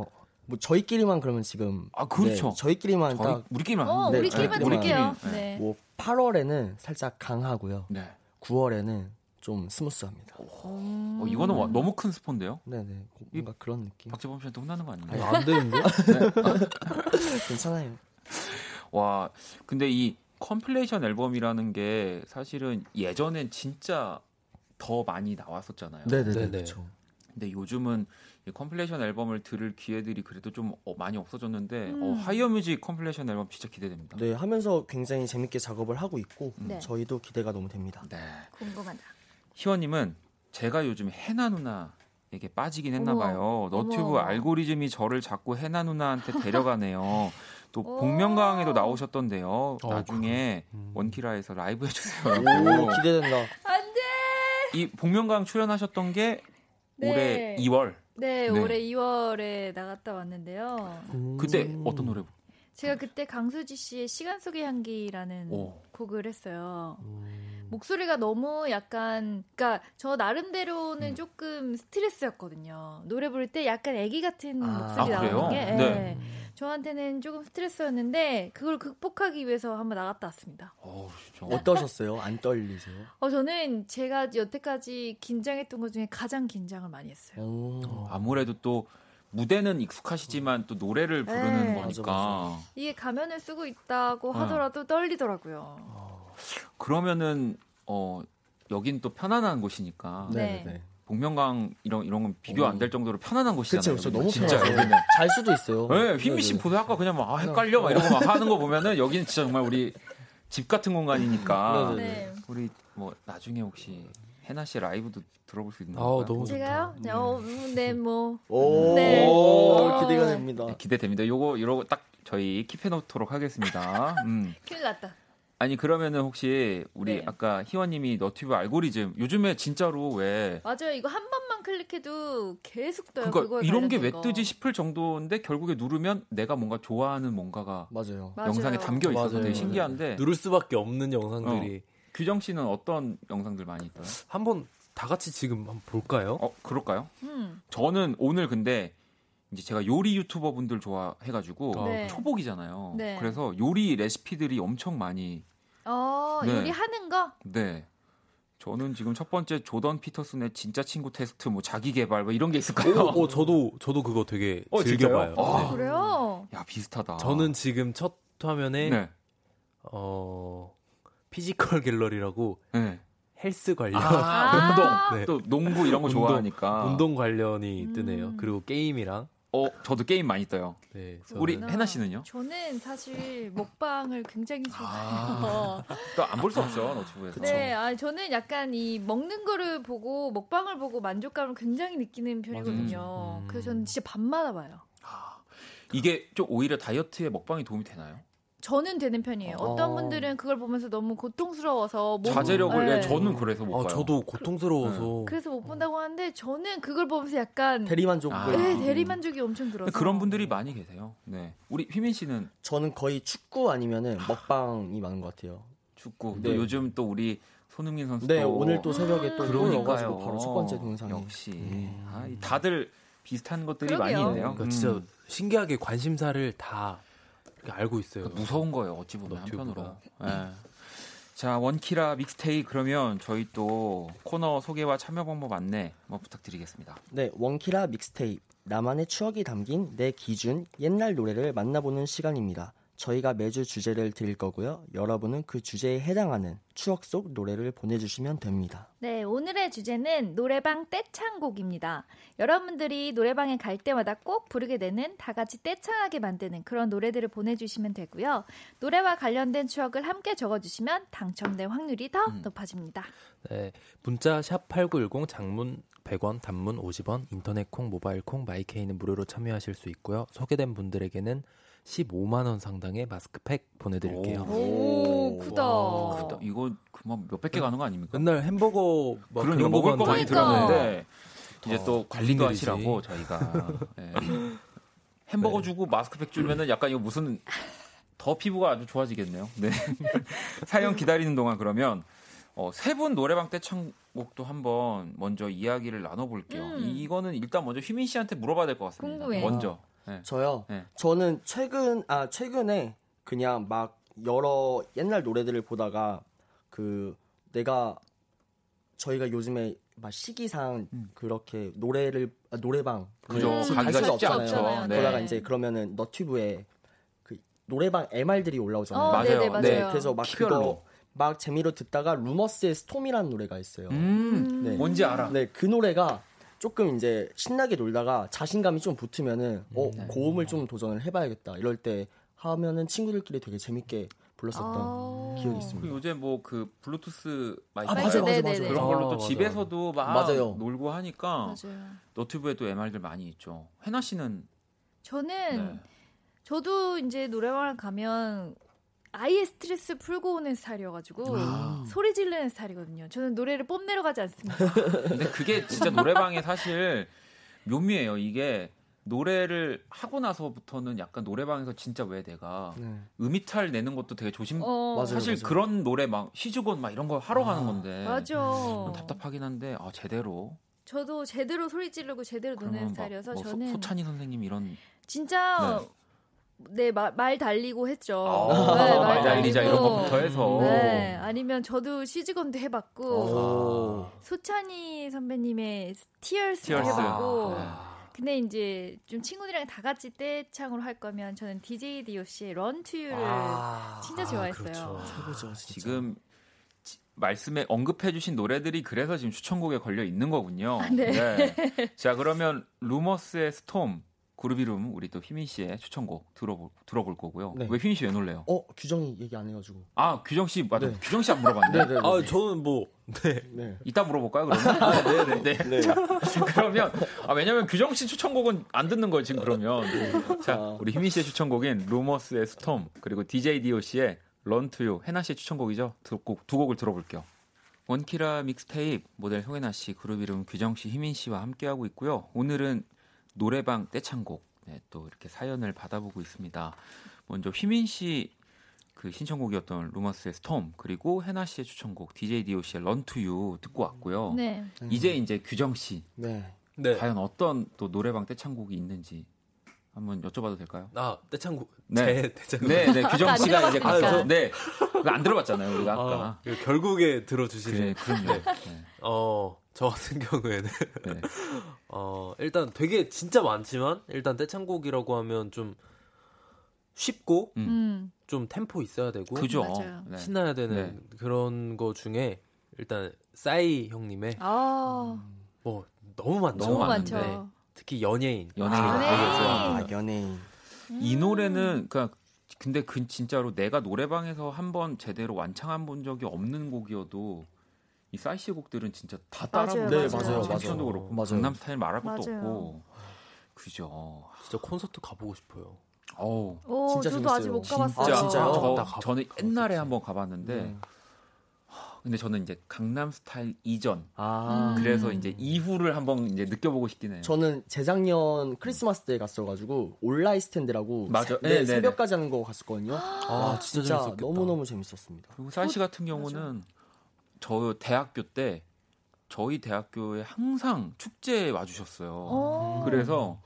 뭐 저희끼리만 그러면 지금 아 그렇죠 네, 저희끼리만 저희, 딱 우리끼리만 어, 네, 우리끼리만 네, 드릴게요 네. 네. 뭐 8월에는 살짝 강하고요 네. 9월에는 좀 smooth합니다. 어, 이거는 와, 너무 큰 스폰데요? 네네. 뭔가 그런 느낌. 박재범 씨한테 혼나는 거 아닌가요? 아니, 안 되는데? 네. 괜찮아요. 와, 근데 이 compilation 앨범이라는 게 사실은 예전엔 진짜 더 많이 나왔었잖아요. 네네네. 그렇죠. 근데 요즘은 이 compilation 앨범을 들을 기회들이 그래도 좀 어, 많이 없어졌는데 음. 어, 하이어뮤직 compilation 앨범 진짜 기대됩니다. 네, 하면서 굉장히 재밌게 작업을 하고 있고 음. 네. 저희도 기대가 너무 됩니다. 네. 궁금하다. 희원님은 제가 요즘 해나 누나에게 빠지긴 했나 봐요. 너튜브 알고리즘이 저를 자꾸 해나 누나한테 데려가네요. 또 복면가왕에도 나오셨던데요. 어, 나중에 음. 원키라에서 라이브 해주세요. 오, 기대된다. 안돼. 이 복면가왕 출연하셨던 게 네. 올해 2월. 네, 네, 올해 2월에 나갔다 왔는데요. 음. 그때 어떤 노래 제가 그때 강수지 씨의 시간 속의 향기라는 오. 곡을 했어요. 음. 목소리가 너무 약간, 그니까 저 나름대로는 음. 조금 스트레스였거든요. 노래 부를 때 약간 애기 같은 아. 목소리 아, 나오는 게. 네. 네. 저한테는 조금 스트레스였는데 그걸 극복하기 위해서 한번 나갔다 왔습니다. 어, 어떠셨어요? 안 떨리세요? 어, 저는 제가 여태까지 긴장했던 것 중에 가장 긴장을 많이 했어요. 오. 아무래도 또 무대는 익숙하시지만 또 노래를 부르는 네. 거니까 맞아, 맞아. 이게 가면을 쓰고 있다고 어. 하더라도 떨리더라고요. 어. 그러면은 어 여긴 또 편안한 곳이니까 네. 네. 복면강 이런 이런 건 비교 안 될 정도로 편안한 곳이잖아요. 그렇죠, 너무 진짜 여기는 잘 수도 있어요. 네, 휘미 씨 보다 아까 그냥 막 아, 헷갈려 막 이런 거막 하는 거 보면은 여기는 진짜 정말 우리 집 같은 공간이니까 네. 우리 뭐 나중에 혹시 해나 씨 라이브도 들어볼 수 있나요? 아, 너무 제가요? 네, 어, 네, 뭐. 오, 네. 오, 기대가 됩니다. 네, 기대됩니다. 요거 이러고 딱 저희 킵해 놓도록 하겠습니다. 음. 큰일 났다. 아니 그러면은 혹시 우리 네. 아까 희원님이 너튜브 알고리즘 요즘에 진짜로 왜 맞아요 이거 한 번만 클릭해도 계속 떠요 그러니까 이런 게 왜 뜨지 싶을 정도인데 결국에 누르면 내가 뭔가 좋아하는 뭔가가 맞아요 영상에 담겨 있어서 되게 신기한데 누를 수밖에 없는 영상들이 어. 규정 씨는 어떤 영상들 많이 있어요? 한번 다 같이 지금 한번 볼까요? 어, 그럴까요? 음. 저는 오늘 근데 이제 제가 요리 유튜버 분들 좋아해가지고 아. 네. 초복이잖아요. 네. 그래서 요리 레시피들이 엄청 많이. 어, 네. 요리하는 거? 네. 저는 지금 첫 번째 조던 피터슨의 진짜 친구 테스트, 뭐 자기 개발, 뭐 이런 게 있을까요? 오, 오 저도 저도 그거 되게 어, 즐겨 봐요. 아, 네. 그래요? 야 비슷하다. 저는 지금 첫 화면에 네. 어 피지컬 갤러리라고 네. 헬스 관련 아~ 운동 네. 또 농구 이런 거 운동, 좋아하니까 운동 관련이 음. 뜨네요. 그리고 게임이랑 어 저도 게임 많이 떠요. 네, 우리 해나 씨는요? 저는 사실 먹방을 굉장히 좋아해요. 아~ 또 안 볼 수 없죠 너튜브에서. 네, 아 저는 약간 이 먹는 거를 보고 먹방을 보고 만족감을 굉장히 느끼는 편이거든요. 음. 그래서 저는 진짜 밤마다 봐요. 아, 이게 좀 오히려 다이어트에 먹방이 도움이 되나요? 저는 되는 편이에요. 어. 떤 분들은 그걸 보면서 너무 고통스러워서 몸, 자제력을 네. 저는 그래서 못 아, 봐요. 저도 고통스러워서 네. 그래서 못 본다고 하는데 저는 그걸 보면서 약간 대리만족. 아. 네, 대리만족이 엄청 들어서 그런 분들이 많이 계세요. 네, 우리 휘민 씨는 저는 거의 축구 아니면은 먹방이 많은 것 같아요. 축구. 네. 또 요즘 또 우리 손흥민 선수 네 오늘 또 새벽에 또 들어가지고 바로 첫 번째 동영상이 역시 음. 아, 다들 비슷한 것들이 그러게요. 많이 있네요. 그러니까 진짜 음. 신기하게 관심사를 다 알고 있어요. 그러니까 무서운 거예요. 어찌 보면 한편으로. 네. 자 원키라 믹스테이 그러면 저희 또 코너 소개와 참여 방법 안내 한번 부탁드리겠습니다. 네, 원키라 믹스테이 나만의 추억이 담긴 내 기준 옛날 노래를 만나보는 시간입니다. 저희가 매주 주제를 드릴 거고요. 여러분은 그 주제에 해당하는 추억 속 노래를 보내주시면 됩니다. 네, 오늘의 주제는 노래방 떼창곡입니다. 여러분들이 노래방에 갈 때마다 꼭 부르게 되는 다 같이 떼창하게 만드는 그런 노래들을 보내주시면 되고요. 노래와 관련된 추억을 함께 적어주시면 당첨될 확률이 더 음. 높아집니다. 네, 문자 샵 #8910 장문 100원, 단문 50원, 인터넷 콩, 모바일 콩, 마이케이는 무료로 참여하실 수 있고요. 소개된 분들에게는 15만 원 상당의 마스크팩 보내드릴게요. 오, 오 크다. 크다. 이거 그만 몇백 개 가는 거 아닙니까? 맨날 햄버거 그런 거 먹을 거 많이 들었는데 이제 또 관리도 하시라고 저희가 네. 햄버거 네. 주고 마스크팩 주면은 약간 이거 무슨 더 피부가 아주 좋아지겠네요. 네. 사연 기다리는 동안 그러면 어, 세 분 노래방 떼창곡도 한번 먼저 이야기를 나눠볼게요. 음. 이거는 일단 먼저 휘민 씨한테 물어봐야 될 것 같습니다. 궁금해. 먼저. 네. 저요. 네. 저는 최근 아 최근에 그냥 막 여러 옛날 노래들을 보다가 그 내가 저희가 요즘에 막 시기상 음. 그렇게 노래를 아, 노래방 그죠 가기가 쉽지 않죠. 네. 그러다가 이제 그러면은 너튜브에 그 노래방 MR들이 올라오잖아요. 어, 맞아요. 네네, 맞아요. 네, 그래서 막 키별로. 그거 막 재미로 듣다가 루머스의 Storm이라는 노래가 있어요. 음, 네. 뭔지 알아. 네, 그 노래가 조금 이제 신나게 놀다가 자신감이 좀 붙으면은 어 네. 고음을 좀 도전을 해봐야겠다 이럴 때 하면은 친구들끼리 되게 재밌게 불렀었던 아~ 기억이 있습니다. 요새 뭐 그 블루투스 마이크 아, 맞아요, 맞아요, 맞아요. 그런 걸로 또 아, 집에서도 막 맞아요. 놀고 하니까 맞아요. 너튜브에도 MR들 많이 있죠. 해나 씨는 저는 네. 저도 이제 노래방을 가면 아예 스트레스 풀고 오는 스타일이어가지고 아. 소리 지르는 스타일이거든요. 저는 노래를 뽐내러 가지 않습니다. 근데 그게 진짜 노래방에 사실 묘미예요. 이게 노래를 하고 나서부터는 약간 노래방에서 진짜 왜 내가 네. 음이탈 내는 것도 되게 조심. 어. 맞아요, 사실 맞아요. 그런 노래 막 시즈건 막 이런 거 하러 아. 가는 건데. 맞아. 답답하긴 한데 아 제대로. 저도 제대로 소리 지르고 제대로 노는 스타일이어서 뭐 저는 소, 찬희 선생님 이런 진짜 네. 네, 말, 말 달리고 했죠. 아, 네, 말, 달리자 이런 것부터 해서. 네, 아니면 저도 시즈건도 해봤고, 아. 소찬희 선배님의 티얼스 해보고, 아. 근데 이제 좀 친구들이랑 다 같이 떼창으로 할 거면 저는 DJ DOC의 Run to You를 아, 진짜 좋아했어요. 그렇죠. 최고죠, 진짜. 지금 말씀에 언급해주신 노래들이 그래서 지금 추천곡에 걸려 있는 거군요. 아, 네. 네. 자, 그러면 루머스의 Storm. 그루비룸 우리 또 휘민 씨의 추천곡 들어볼 들어볼 거고요. 네. 왜 휘민 씨 왜 놀래요? 어 규정이 얘기 안 해가지고. 아 규정 씨 맞아. 네. 규정 씨 안 물어봤는데. 네, 네, 네, 아 저는 뭐 네. 네. 이따 물어볼까요 그러면? 아, 네네. 네. 네. 자, 그러면 아 왜냐면 규정 씨 추천곡은 안 듣는 거예요 지금 그러면. 자 아. 우리 휘민 씨의 추천곡인 루머스의 Storm 그리고 DJ DOC의 Run to You 해나 씨의 추천곡이죠. 두 곡 두 곡을 들어볼게요. 원키라 믹스테이프 모델 송해나 씨, 그루비룸 규정 씨, 휘민 씨와 함께하고 있고요. 오늘은 노래방 떼창곡 네, 또 이렇게 사연을 받아보고 있습니다. 먼저 휘민 씨 그 신청곡이었던 루머스의 Storm 그리고 해나 씨의 추천곡 DJ DOC의 Run to You 듣고 왔고요. 네. 이제 이제 규정 씨. 네. 네. 과연 어떤 또 노래방 떼창곡이 있는지 한번 여쭤봐도 될까요? 아 떼창곡 네, 떼창곡. 네, 네 규정 씨가 이제 가서 네, 안 들어봤잖아요 우리가 아까. 아, 결국에 들어주시는. 그래, 그럼요. 네. 어, 저 같은 경우에는 네. 어, 일단 되게 진짜 많지만 일단 떼창곡이라고 하면 좀 쉽고 음. 음. 좀 템포 있어야 되고 그죠. 네. 신나야 되는 네. 그런 거 중에 일단 싸이 형님의 아. 뭐 너무 많죠. 너무 많죠. 특히 연예인. 연예인. 아, 아, 연예인. 음. 이 노래는 그러니까 근데 그 진짜로 내가 노래방에서 한 번 제대로 완창한 본 적이 없는 곡이어도 이 사이시 곡들은 진짜 다 따라 부르는 네, 맞아요, 맞아요. 그렇고 맞아요. 강남 스타일 말할 것도 맞아요. 없고 그죠. 진짜 콘서트 가보고 싶어요. 오, 진짜 저도 재밌어요. 아직 못 가봤어요. 진짜, 아, 진짜요? 저, 저는 옛날에 한번 가봤는데 네. 근데 저는 이제 강남 스타일 이전 아. 그래서 이제 이후를 한번 이제 느껴보고 싶긴 해요. 저는 재작년 크리스마스 때 갔어가지고 온라인 스탠드라고 맞아. 네, 네, 새벽까지 하는 거 갔었거든요. 아, 진짜, 진짜 너무 너무 재밌었습니다. 그리고 사이 씨 같은 경우는 맞아. 저 대학교 때 저희 대학교에 항상 축제에 와주셨어요. 그래서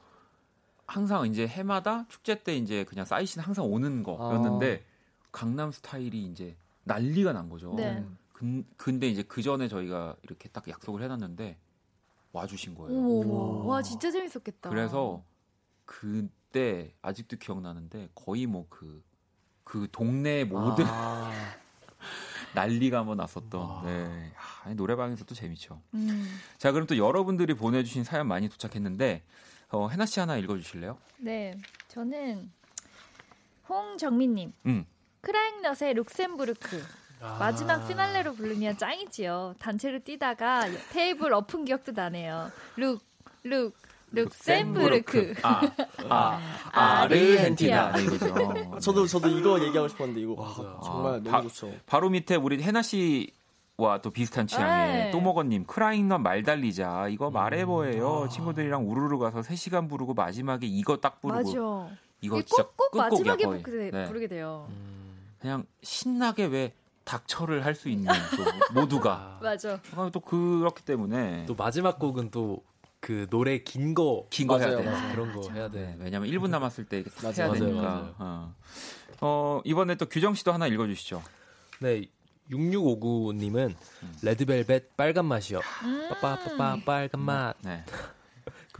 항상 이제 해마다 축제 때 이제 그냥 사이신 항상 오는 거였는데 아. 강남 스타일이 이제 난리가 난 거죠. 네. 근, 근데 이제 그 전에 저희가 이렇게 딱 약속을 해놨는데 와주신 거예요. 오, 와 진짜 재밌었겠다. 그래서 그때 아직도 기억나는데 거의 뭐 그그 동네 모든 아, 난리가 한번 났었던 네. 아, 노래방에서 또 재밌죠. 음. 자, 그럼 또 여러분들이 보내주신 사연 많이 도착했는데 어, 해나 씨 하나 읽어주실래요? 네, 저는 홍정민님. 음. 크라잉넛의 룩셈부르크. 아. 마지막 피날레로 부르면 짱이지요. 단체로 뛰다가 테이블 엎은 기억도 나네요. 룩, 룩, 룩셈부르크. 아, 아, 아르헨티나. 네, 이거죠. 저도 저도 이거 얘기하고 싶었는데 이거 와, 맞아요. 정말 아, 너무 바- 좋죠. 바로 밑에 우리 해나 씨 와 또 비슷한 취향의 네. 또먹어님 크라잉넛 말 달리자 이거 말해보예요 친구들이랑 우르르 가서 3 시간 부르고 마지막에 이거 딱 부르고 맞아. 이거 진짜 꼭꼭 마지막에 거의. 부르게, 네. 부르게 돼요. 그냥 신나게 왜 닥쳐를 할 수 있는 또 모두가 아, 맞아. 아, 또 그렇기 때문에 또 마지막 곡은 또 그 노래 긴 거 긴 거 해야 맞아요, 돼 맞아요. 그런 거 해야 네, 돼. 왜냐면 1분 남았을 때 이렇게 해야 맞아요, 되니까 맞아요. 어. 어, 이번에 또 규정 씨도 하나 읽어 주시죠 네. 6659님은 레드벨벳 빨간 맛이요. 빠빠빠빠 빨간 맛. 네.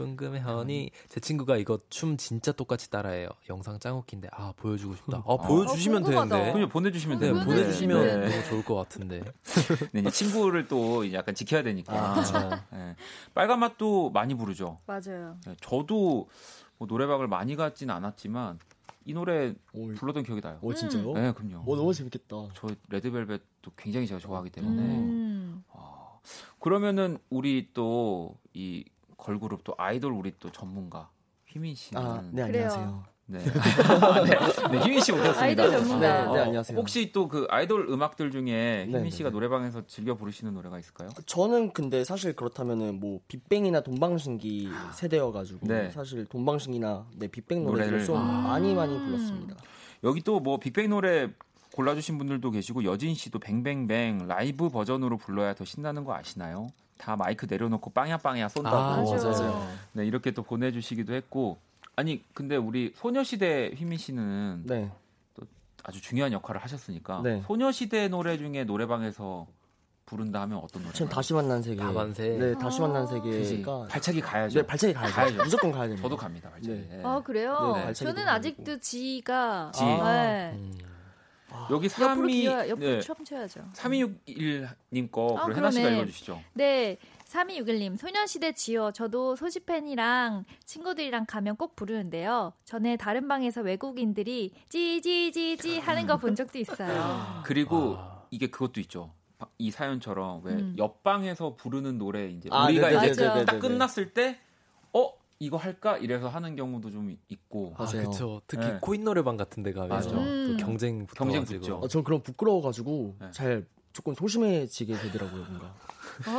궁금해 허니 제 친구가 이거 춤 진짜 똑같이 따라해요. 영상 짱 웃긴데 아 보여주고 싶다. 아 보여주시면 어, 궁금하다. 되는데. 그냥 보내주시면 네 돼요 보내주시면 보내주시면 네. 너무 좋을 것 같은데. 네, 친구를 또 약간 지켜야 되니까 아, 네. 빨간 맛도 많이 부르죠 맞아요. 네, 저도 뭐 노래방을 많이 갔진 않았지만 이 노래 오, 불렀던 기억이 나요 오 진짜요? 네 그럼요 오 너무 재밌겠다. 저 레드벨벳도 굉장히 제가 좋아하기 때문에 음. 아, 그러면은 우리 또 이 걸그룹 또 아이돌 우리 또 전문가 휘민 씨는 아, 네. 안녕하세요. 네. 네, 네, 휘민 씨 오셨습니다. 아이돌 전문가. 네, 네, 어, 안녕하세요. 혹시 또 그 아이돌 음악들 중에 휘민 네, 씨가 네. 노래방에서 즐겨 부르시는 노래가 있을까요? 저는 근데 사실 그렇다면은 뭐 빅뱅이나 돈방신기 세대여가지고 네. 사실 돈방신기나 네 빅뱅 노래를- 노래를 좀 아. 많이 많이 불렀습니다. 여기 또 뭐 빅뱅 노래 골라주신 분들도 계시고 여진 씨도 뱅뱅뱅 라이브 버전으로 불러야 더 신나는 거 아시나요? 다 마이크 내려놓고 빵야 빵야 쏜다고. 아, 맞아요. 네 이렇게 또 보내주시기도 했고 아니 근데 우리 소녀시대 휘민 씨는 네. 아주 중요한 역할을 하셨으니까 네. 소녀시대 노래 중에 노래방에서 부른다 하면 어떤 노래? 지금 다시 만난 세계. 다만세. 네, 다시 만난 세계가 발차기 가야죠. 네, 발차기 가야죠. 가야죠. 무조건 가야 됩니다. 저도 갑니다 발차기. 네. 네. 아 그래요? 네, 발차기도 저는. 아직도 지가 지. 네. 음. 여기 옆으로 32 기어 옆으로 네. 춤 춰야죠. 3261님 거 아, 해나 씨가. 읽어주시죠. 네. 3261님, 소녀시대 지요. 저도 소시팬이랑 친구들이랑 가면 꼭 부르는데요. 전에 다른 방에서 외국인들이 찌찌찌찌 하는 거 본 적도 있어요. 그리고 아. 이게 그것도 있죠. 바- 이 사연처럼 왜 음. 옆방에서 부르는 노래 이제 아, 우리가 네네네네네. 이제 맞아. 딱 끝났을 때 어 이거 할까 이래서 하는 경우도 좀 있고 아, 맞아요. 그쵸. 특히 네. 코인 노래방 같은 데 가면 맞아. 또 음. 경쟁 경쟁 붙어가지고. 붙죠. 어, 전 그런 부끄러워 가지고 네. 잘 조금 소심해지게 되더라고요, 뭔가.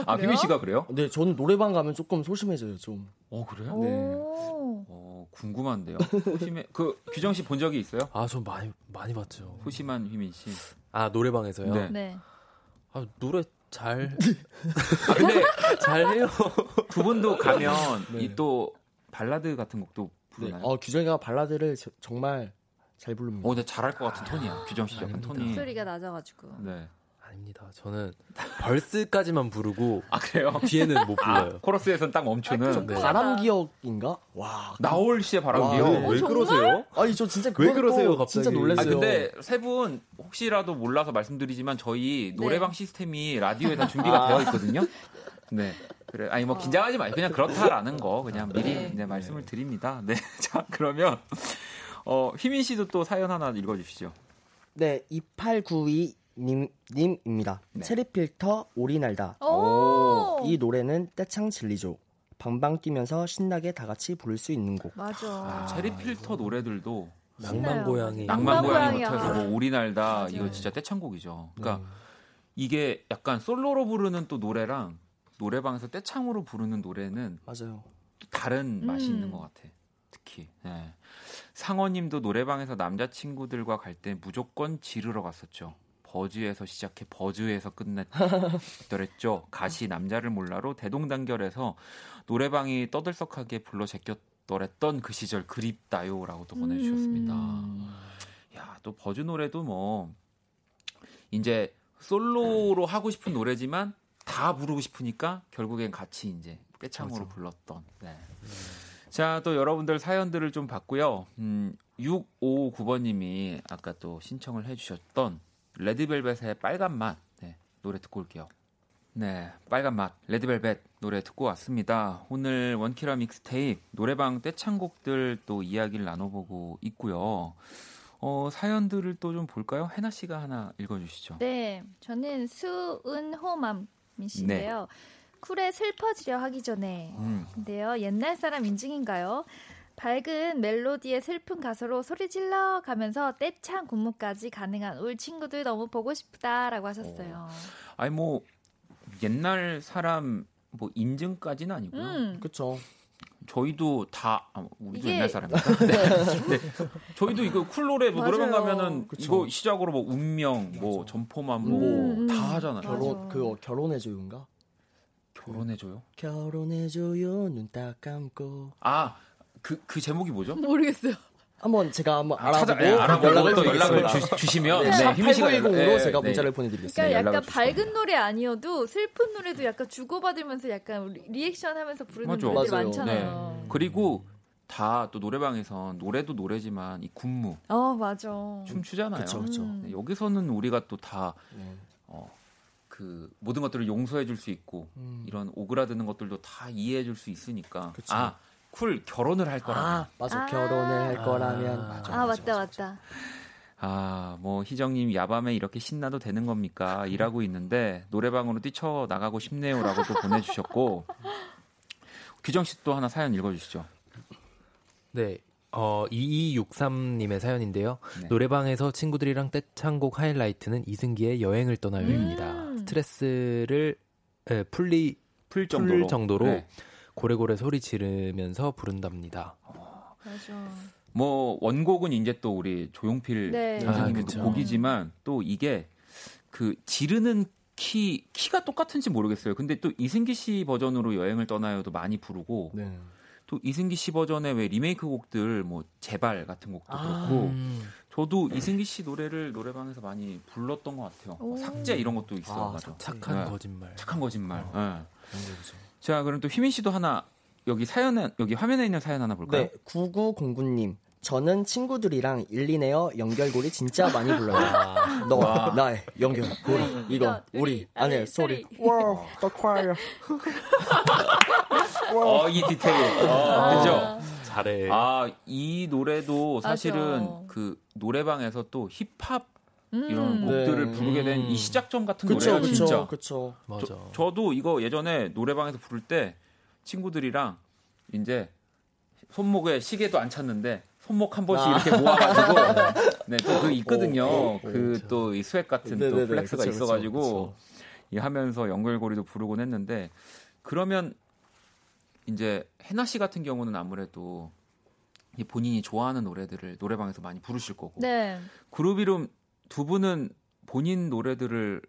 아 휘민 씨가 그래요? 근데 저는 노래방 가면 조금 소심해져요, 좀. 어 그래요? 오. 네. 어 궁금한데요. 소심해 그 규정 씨 본 적이 있어요? 아, 전 많이 많이 봤죠. 소심한 휘민 씨. 아, 노래방에서요? 네. 네. 아, 노래 잘 아 근데 잘 해요. 두 분도 가면 네. 이또 발라드 같은 곡도 네. 부르나요? 어, 규정이가 발라드를 저- 정말 잘 부릅니다. 어, 근데 잘할 것 같은 톤이야. 규정 씨 약간. 톤이. 목소리가 낮아가지고. 네. 아닙니다. 저는 벌스까지만 부르고 아 그래요? 뒤에는 못 아, 불러요. 코러스에선 딱 아, 멈추는 좀 네. 바람 기억인가? 와. 나올 씨의 바람기요. 와, 왜, 네. 그러세요? 아니 저 진짜 왜 그러세요, 또 갑자기? 진짜 놀랐어요. 아 근데 세 분 혹시라도 몰라서 말씀드리지만 저희 노래방 시스템이 라디오에 다 준비가 아. 되어 있거든요. 네. 그래. 아니 뭐 긴장하지 마요. 그냥 그렇다라는 거 그냥 미리 네. 네, 말씀을 드립니다. 네. 자 그러면 어 휘민 씨도 또 사연 하나 읽어 주시죠. 네, 2892 님, 님입니다. 네. 체리 필터 오리 날다. 오. 이 노래는 떼창 진리죠. 방방 뛰면서 신나게 다 같이 부를 수 있는 곡. 맞아. 아, 체리 필터 노래들도 낭만. 고양이. 낭만 낭만 고양이 고양이야. 버텨서 뭐 오리 날다 맞아요. 이거 진짜 떼창곡이죠. 네. 그러니까 이게 약간 솔로로 부르는 또 노래랑 노래방에서 떼창으로 부르는 노래는 맞아요. 또 다른 맛이 음. 있는 것 같아. 특히 예. 상어님도 노래방에서 남자친구들과 갈 때 무조건 지르러 갔었죠. 버즈에서 시작해 버즈에서 끝냈더랬죠. 가시 남자를 몰라로 대동단결해서 노래방이 떠들썩하게 불러 제꼈더랬던 그 시절 그립다요라고 또 보내주셨습니다. 음. 야, 또 버즈 노래도 뭐 이제 솔로로 하고 싶은 노래지만 다 부르고 싶으니까 결국엔 같이 이제 떼창으로 맞아. 불렀던. 네. 자, 또 여러분들 사연들을 좀 봤고요. 음, 659번님이 아까 또 신청을 해주셨던 레드벨벳의 빨간 맛 네, 노래 듣고 올게요. 네, 빨간 맛 레드벨벳 노래 듣고 왔습니다. 오늘 원키라 믹스테이프 노래방 떼창곡들 또 이야기를 나눠보고 있고요. 어, 사연들을 또 좀 볼까요? 해나 씨가 하나 읽어주시죠. 네, 저는 수은호맘 씨인데요. 쿨에 슬퍼지려 하기 전에. 음, 근데요, 옛날 사람 인증인가요? 밝은 멜로디의 슬픈 가사로 소리 질러 가면서 떼창 군무까지 가능한 울 친구들 너무 보고 싶다라고 하셨어요. 아니 뭐 옛날 사람 뭐 인증까지는 아니고요. 음, 그쵸. 저희도 다 아, 우리도 이게- 옛날 사람이니까. 네. 네. 저희도 이거 쿨 노래 뭐 노래방. 가면은 그쵸. 이거 시작으로 뭐 운명, 뭐 점포만 뭐 음, 음. 다 하잖아요. 맞아. 결혼 그거 결혼해 줘요인가? 결혼해 줘요? 결혼해 줘요 눈 딱 감고 아, 그, 그 제목이 뭐죠? 모르겠어요. 한번 제가 한번 아, 찾아- 알아보고 예, 알아보고 연락을 또 연락을. 주, 시면 네, 네, 휘민 씨가 8910으로 예, 제가 네. 문자를 보내드리겠습니다. 그러니까 약간. 밝은 노래 아니어도 슬픈 노래도 약간 주고받으면서 약간 리- 리액션 하면서 부르는 맞아. 노래들 맞아요. 많잖아요. 그리고 다 또 노래방에서 노래도 노래지만 이 군무 어, 맞아. 춤추잖아요. 그쵸, 그쵸. 음. 네, 여기서는 우리가 또 다 네. 그 모든 것들을 용서해 줄 수 있고 음. 이런 오그라드는 것들도 다 이해해 줄 수 있으니까 그쵸. 아 쿨 결혼을 할 거라 아 맞아 아. 결혼을 할 아. 거라면 맞아, 아, 맞아, 맞다, 맞아, 맞다. 아, 뭐 희정님 야밤에 이렇게 신나도 되는 겁니까? 일하고 있는데 노래방으로 뛰쳐 나가고 싶네요 라고 또 보내주셨고 규정 씨 또 하나 사연 읽어주시죠. 네. 어, 2263님의 사연인데요. 네. 노래방에서 친구들이랑 떼창곡 하이라이트는 이승기의 여행을 떠나요입니다. 음. 스트레스를 에, 풀리 풀풀 정도로. 정도로 네. 고래고래 소리 지르면서 부른답니다. 맞아. 뭐 원곡은 이제 또 우리 조용필 네. 선생님의 아, 그쵸. 곡이지만 또 이게 그 지르는 키 키가 똑같은지 모르겠어요. 근데 또 이승기 씨 버전으로 여행을 떠나요도 많이 부르고 네. 또 이승기 씨 버전의 왜 리메이크 곡들 뭐 제발 같은 곡도 아. 그렇고 음. 저도 이승기 씨 노래를 노래방에서 많이 불렀던 것 같아요. 뭐 오. 삭제 이런 것도 있어 아, 맞아. 착한 네. 거짓말. 착한 거짓말. 예. 그런 거죠. 자 그럼 또 휘민 씨도 하나 여기 사연에 여기 화면에 있는 사연 하나 볼까요? 네 9909님 저는 친구들이랑 1, 2네어 연결고리 진짜 많이 불러요. 와. 너 나의 연결고리 이거 너, 우리 우리, 안에 소리. 소리. 와, 더 콰이어. 어, 이 디테일. 어, 그죠? 잘해. 아, 이 노래도 사실은 맞아. 그 노래방에서 또 힙합 음. 이런 곡들을 네. 부르게 된이 음. 시작점 같은 그쵸 노래가 진짜. 그쵸 그쵸. 맞아. 저, 저도 이거 예전에 노래방에서 부를 때 친구들이랑 이제 손목에 시계도 안 찼는데 손목 한 번씩 아. 이렇게 모아가지고 네, 또 그 있거든요. 오, 오, 그 또 이 swag 같은 또 네네네, flex가 그쵸, 그쵸, 있어가지고 그쵸. 이 하면서 연결고리도 부르곤 했는데 그러면 이제 해나 씨 같은 경우는 아무래도 이 본인이 좋아하는 노래들을 노래방에서 많이 부르실 거고 네. 그루비룸 두 분은 본인 노래들을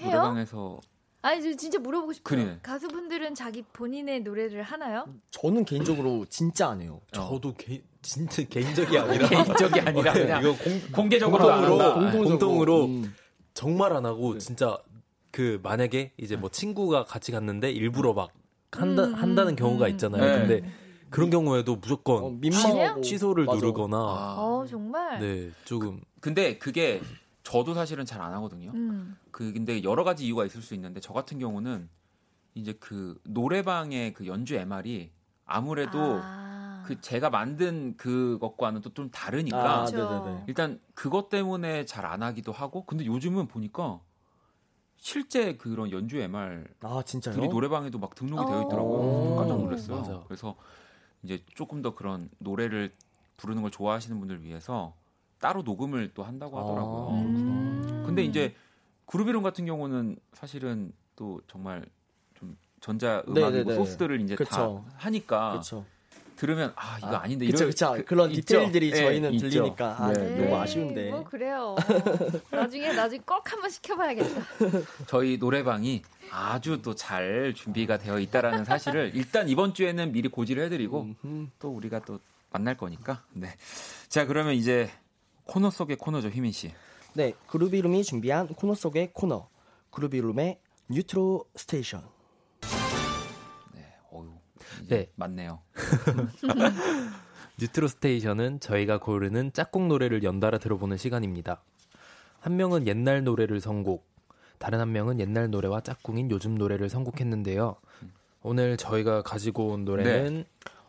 해요? 노래방에서 아니, 저 진짜 물어보고 싶어요. 그래. 가수분들은 자기 본인의 노래를 하나요? 저는 개인적으로 진짜 안 해요. 저도 개, 진짜 개인적이 아니라 개인적이 아니라 그냥 이거 공, 공동으로 한다. 공동적으로. 공동으로 음. 정말 안 하고 진짜 그 만약에 이제 뭐 친구가 같이 갔는데 일부러 막 한다 음, 한다는 음, 경우가 음. 있잖아요. 네. 근데 그런 경우에도 무조건 어, 민망하고 취소를 맞아. 누르거나 아. 어, 정말? 네 조금 근데 그게 저도 사실은 잘 안 하거든요. 음. 그 근데 여러 가지 이유가 있을 수 있는데 저 같은 경우는 이제 그 노래방의 그 연주 MR이 아무래도 아. 그 제가 만든 그것과는 또 좀 다르니까 아, 그렇죠. 일단 그것 때문에 잘 안 하기도 하고 근데 요즘은 보니까 실제 그런 연주 MR들이 아 진짜요? 노래방에도 막 등록이 되어 어. 있더라고요. 깜짝 놀랐어요. 맞아. 그래서 이제 조금 더 그런 노래를 부르는 걸 좋아하시는 분들 위해서 따로 녹음을 또 한다고 하더라고요. 아, 음. 근데 이제 그룹 이름 같은 경우는 사실은 또 정말 좀 전자 음악이고 네네네. 소스들을 이제 그쵸. 다 하니까 그렇죠. 들으면 아 이거 아, 닌데 그쵸 이런 그쵸. 그- 그런 있죠? 디테일들이 네, 저희는 있죠. 들리니까 아, 네, 너무 네. 아쉬운데. 뭐 그래요. 나중에 나중에 꼭 한번 시켜봐야겠다. 저희 노래방이 아주 또 잘 준비가 되어 있다라는 사실을 일단 이번 주에는 미리 고지를 해드리고. 또 우리가 또 만날 거니까 네. 자 그러면 이제 코너 속의 코너죠 휘민 씨. 네, 그루비룸이 준비한 코너 속의 코너. 그루비 룸의 Newtro Station. 네. 이제 네. 맞네요. Newtro Station은 저희가 고르는 짝꿍 노래를 연달아 들어보는 시간입니다. 한 명은 옛날 노래를 선곡, 다른 한 명은 옛날 노래와 짝꿍인 요즘 노래를 선곡했는데요. 오늘 저희가 가지고 온 노래는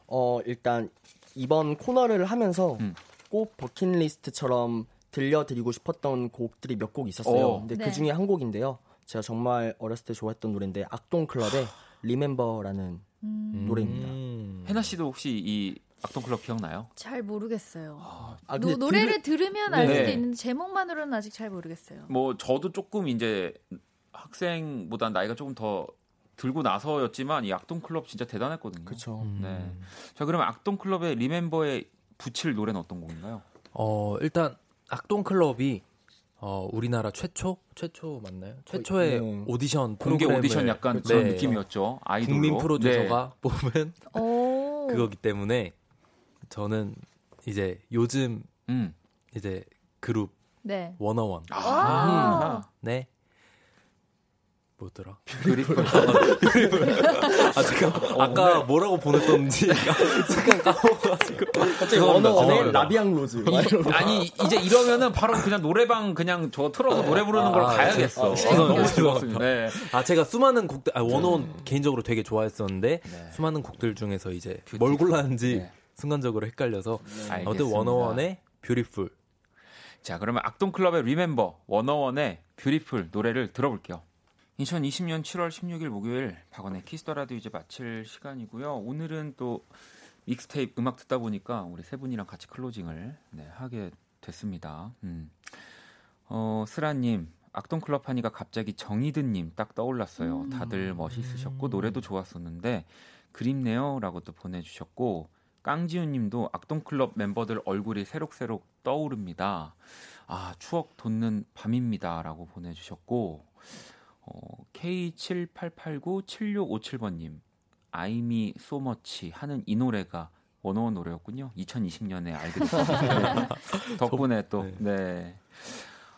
어 일단 이번 코너를 하면서 음. 꼭 버킷리스트처럼 들려드리고 싶었던 곡들이 몇 곡 있었어요. 오. 근데 네. 그 중에 한 곡인데요. 제가 정말 어렸을 때 좋아했던 노래인데 악동 클럽의 리멤버라는 음, 노래입니다. 음. 해나 씨도 혹시 이 악동클럽 기억나요? 잘 모르겠어요. 아, 노, 근데 노래를 들- 들으면 알 네. 수도 있는데 제목만으로는 아직 잘 모르겠어요. 뭐 저도 조금 이제 학생보다 나이가 조금 더 들고 나서였지만 이 악동클럽 진짜 대단했거든요. 그쵸. 음. 네. 자 그러면 악동클럽의 Remember에 붙일 노래는 어떤 곡인가요? 어, 일단 악동 클럽이 어, 우리나라 최초 최초 맞나요? 최초의 네. 오디션 공개 오디션 약간 네. 그런 느낌이었죠. 아이돌로. 국민 네. 프로듀서가 뽑은 오. 그거기 때문에 저는 이제 요즘 음. 이제 그룹 네. 워너원 아. 네 뭐더라? 그립. 아 잠깐 아까 뭐라고 보냈었는지 잠깐 까먹어가지고 갑자기 죄송합니다. La Vie en Rose. 아니 이제 이러면은 바로 그냥 노래방 그냥 저 틀어서 노래 부르는 걸로 아, 가야겠어. 아, 죄송합니다. 너무 즐겁습니다. 네. 아 제가 수많은 곡들 아 워너원 개인적으로 되게 좋아했었는데 네. 수많은 곡들 중에서 이제 뭘 골랐는지 네. 순간적으로 헷갈려서 알겠습니다. 아무튼 워너원의 Beautiful 자, 그러면 악동클럽의 Remember 워너원의 Beautiful 노래를 들어볼게요. 2020년 7월 16일 목요일 박원의 Kiss the Radio 이제 마칠 시간이고요. 오늘은 또 믹스테이프 음악 듣다 보니까 우리 세 분이랑 같이 closing을 네, 하게 됐습니다. 음. 어, 스라님 악동클럽 하니까 갑자기 정이든님 딱 떠올랐어요. 다들 멋있으셨고 노래도 좋았었는데 그립네요라고 또 보내주셨고 깡지훈님도 악동클럽 멤버들 얼굴이 새록새록 떠오릅니다. 아 추억 돋는 밤입니다라고 보내주셨고 어, K78897657번님 아이미 소머치 하는 이 노래가 원어원 노래였군요. 2020년에 알게 됐습니다. 덕분에 또 네. 네.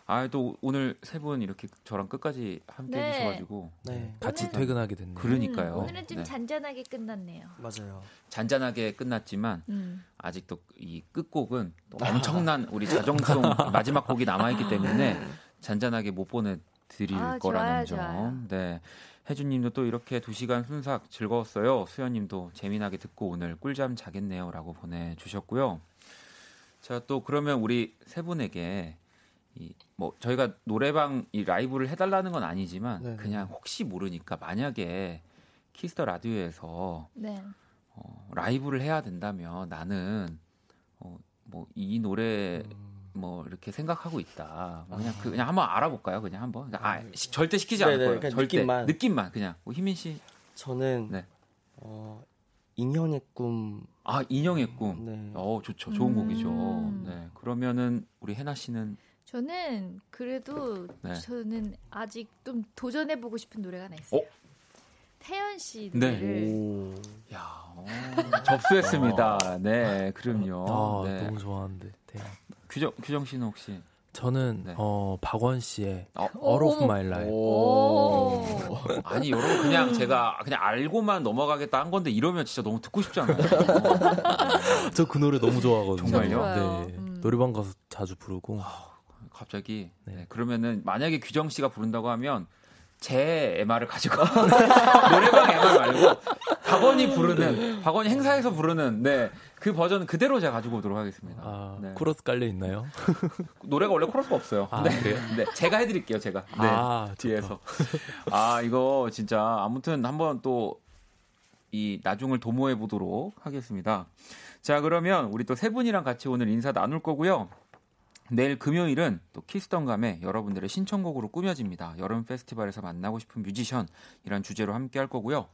아, 또 오늘 세 분 이렇게 저랑 끝까지 함께 네. 해주셔가지고 네, 같이 오늘- 퇴근하게 됐네요. 그러니까요. 음, 오늘은 좀 네. 잔잔하게 끝났네요. 맞아요. 잔잔하게 끝났지만 음. 아직도 이 끝곡은 또 엄청난 우리 자정송 마지막 곡이 남아있기 때문에 잔잔하게 못 보내 드릴 아, 거라는 좋아요, 점. 좋아요. 네. 혜준님도 또 이렇게 두 시간 순삭 즐거웠어요. 수현님도 재미나게 듣고 오늘 꿀잠 자겠네요라고 보내주셨고요. 자 또 그러면 우리 세 분에게 이 뭐 저희가 노래방 이 라이브를 해달라는 건 아니지만 네네. 그냥 혹시 모르니까 만약에 Kiss the Radio에서 네. 어, 라이브를 해야 된다면 나는 어, 뭐 이 노래 뭐 이렇게 생각하고 있다. 뭐 그냥 그 그냥 한번 알아볼까요? 그냥 한번. 그러니까 아, 시- 절대 시키지 않을 네네, 거예요. 절대 느낌만. 느낌만 그냥. 뭐 희민 씨, 저는 네. 어, 인형의 꿈. 아 인형의 꿈. 네. 어 좋죠, 좋은 음. 곡이죠. 네. 그러면은 우리 해나 씨는 저는 그래도 네. 저는 아직 좀 도전해 보고 싶은 노래가 하나 있어요. 어? 태연 씨 네. 노래를 오. 야 어, 접수했습니다. 네, 그럼요. 아 네. 너무 좋아하는데. 네. 규정 규정 씨는 혹시 저는 네. 어 박원 씨의 어, All of. My Life. 오. 아니 여러분 그냥 제가 그냥 알고만 넘어가겠다 한 건데 이러면 진짜 너무 듣고 싶지 않아요? 저 그 노래 너무 좋아하거든요. 정말요? 네. 음. 노래방 가서 자주 부르고. 갑자기 네. 네, 그러면은 만약에 규정 씨가 부른다고 하면 제 MR을 가지고 노래방 MR 말고 박원이 부르는 박원이 행사에서 부르는 네 그 버전 그대로 제가 가지고 오도록 하겠습니다. 아, 네. 코러스 깔려 있나요? 노래가 원래 코러스가 없어요. 아, 네. 그래요? 네, 제가 해드릴게요, 제가. 네, 아. 뒤에서. 아, 이거 진짜 아무튼 한번 또 이 나중을 도모해 보도록 하겠습니다. 자, 그러면 우리 또 세 분이랑 같이 오늘 인사 나눌 거고요. 내일 금요일은 또 키스던감에 여러분들의 신청곡으로 꾸며집니다. 여름 페스티벌에서 만나고 싶은 뮤지션 이란 주제로 함께 할 거고요.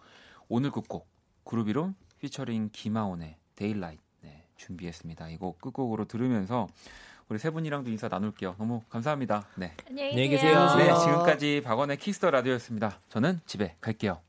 오늘 끝곡 그루비룸 피처링 김하온의 Daylight 네, 준비했습니다. 이거 끝곡으로 들으면서 우리 세 분이랑도 인사 나눌게요. 너무 감사합니다. 네. 안녕히. 계세요. 네, 지금까지 박원의 Kiss the Radio였습니다. 저는 집에 갈게요.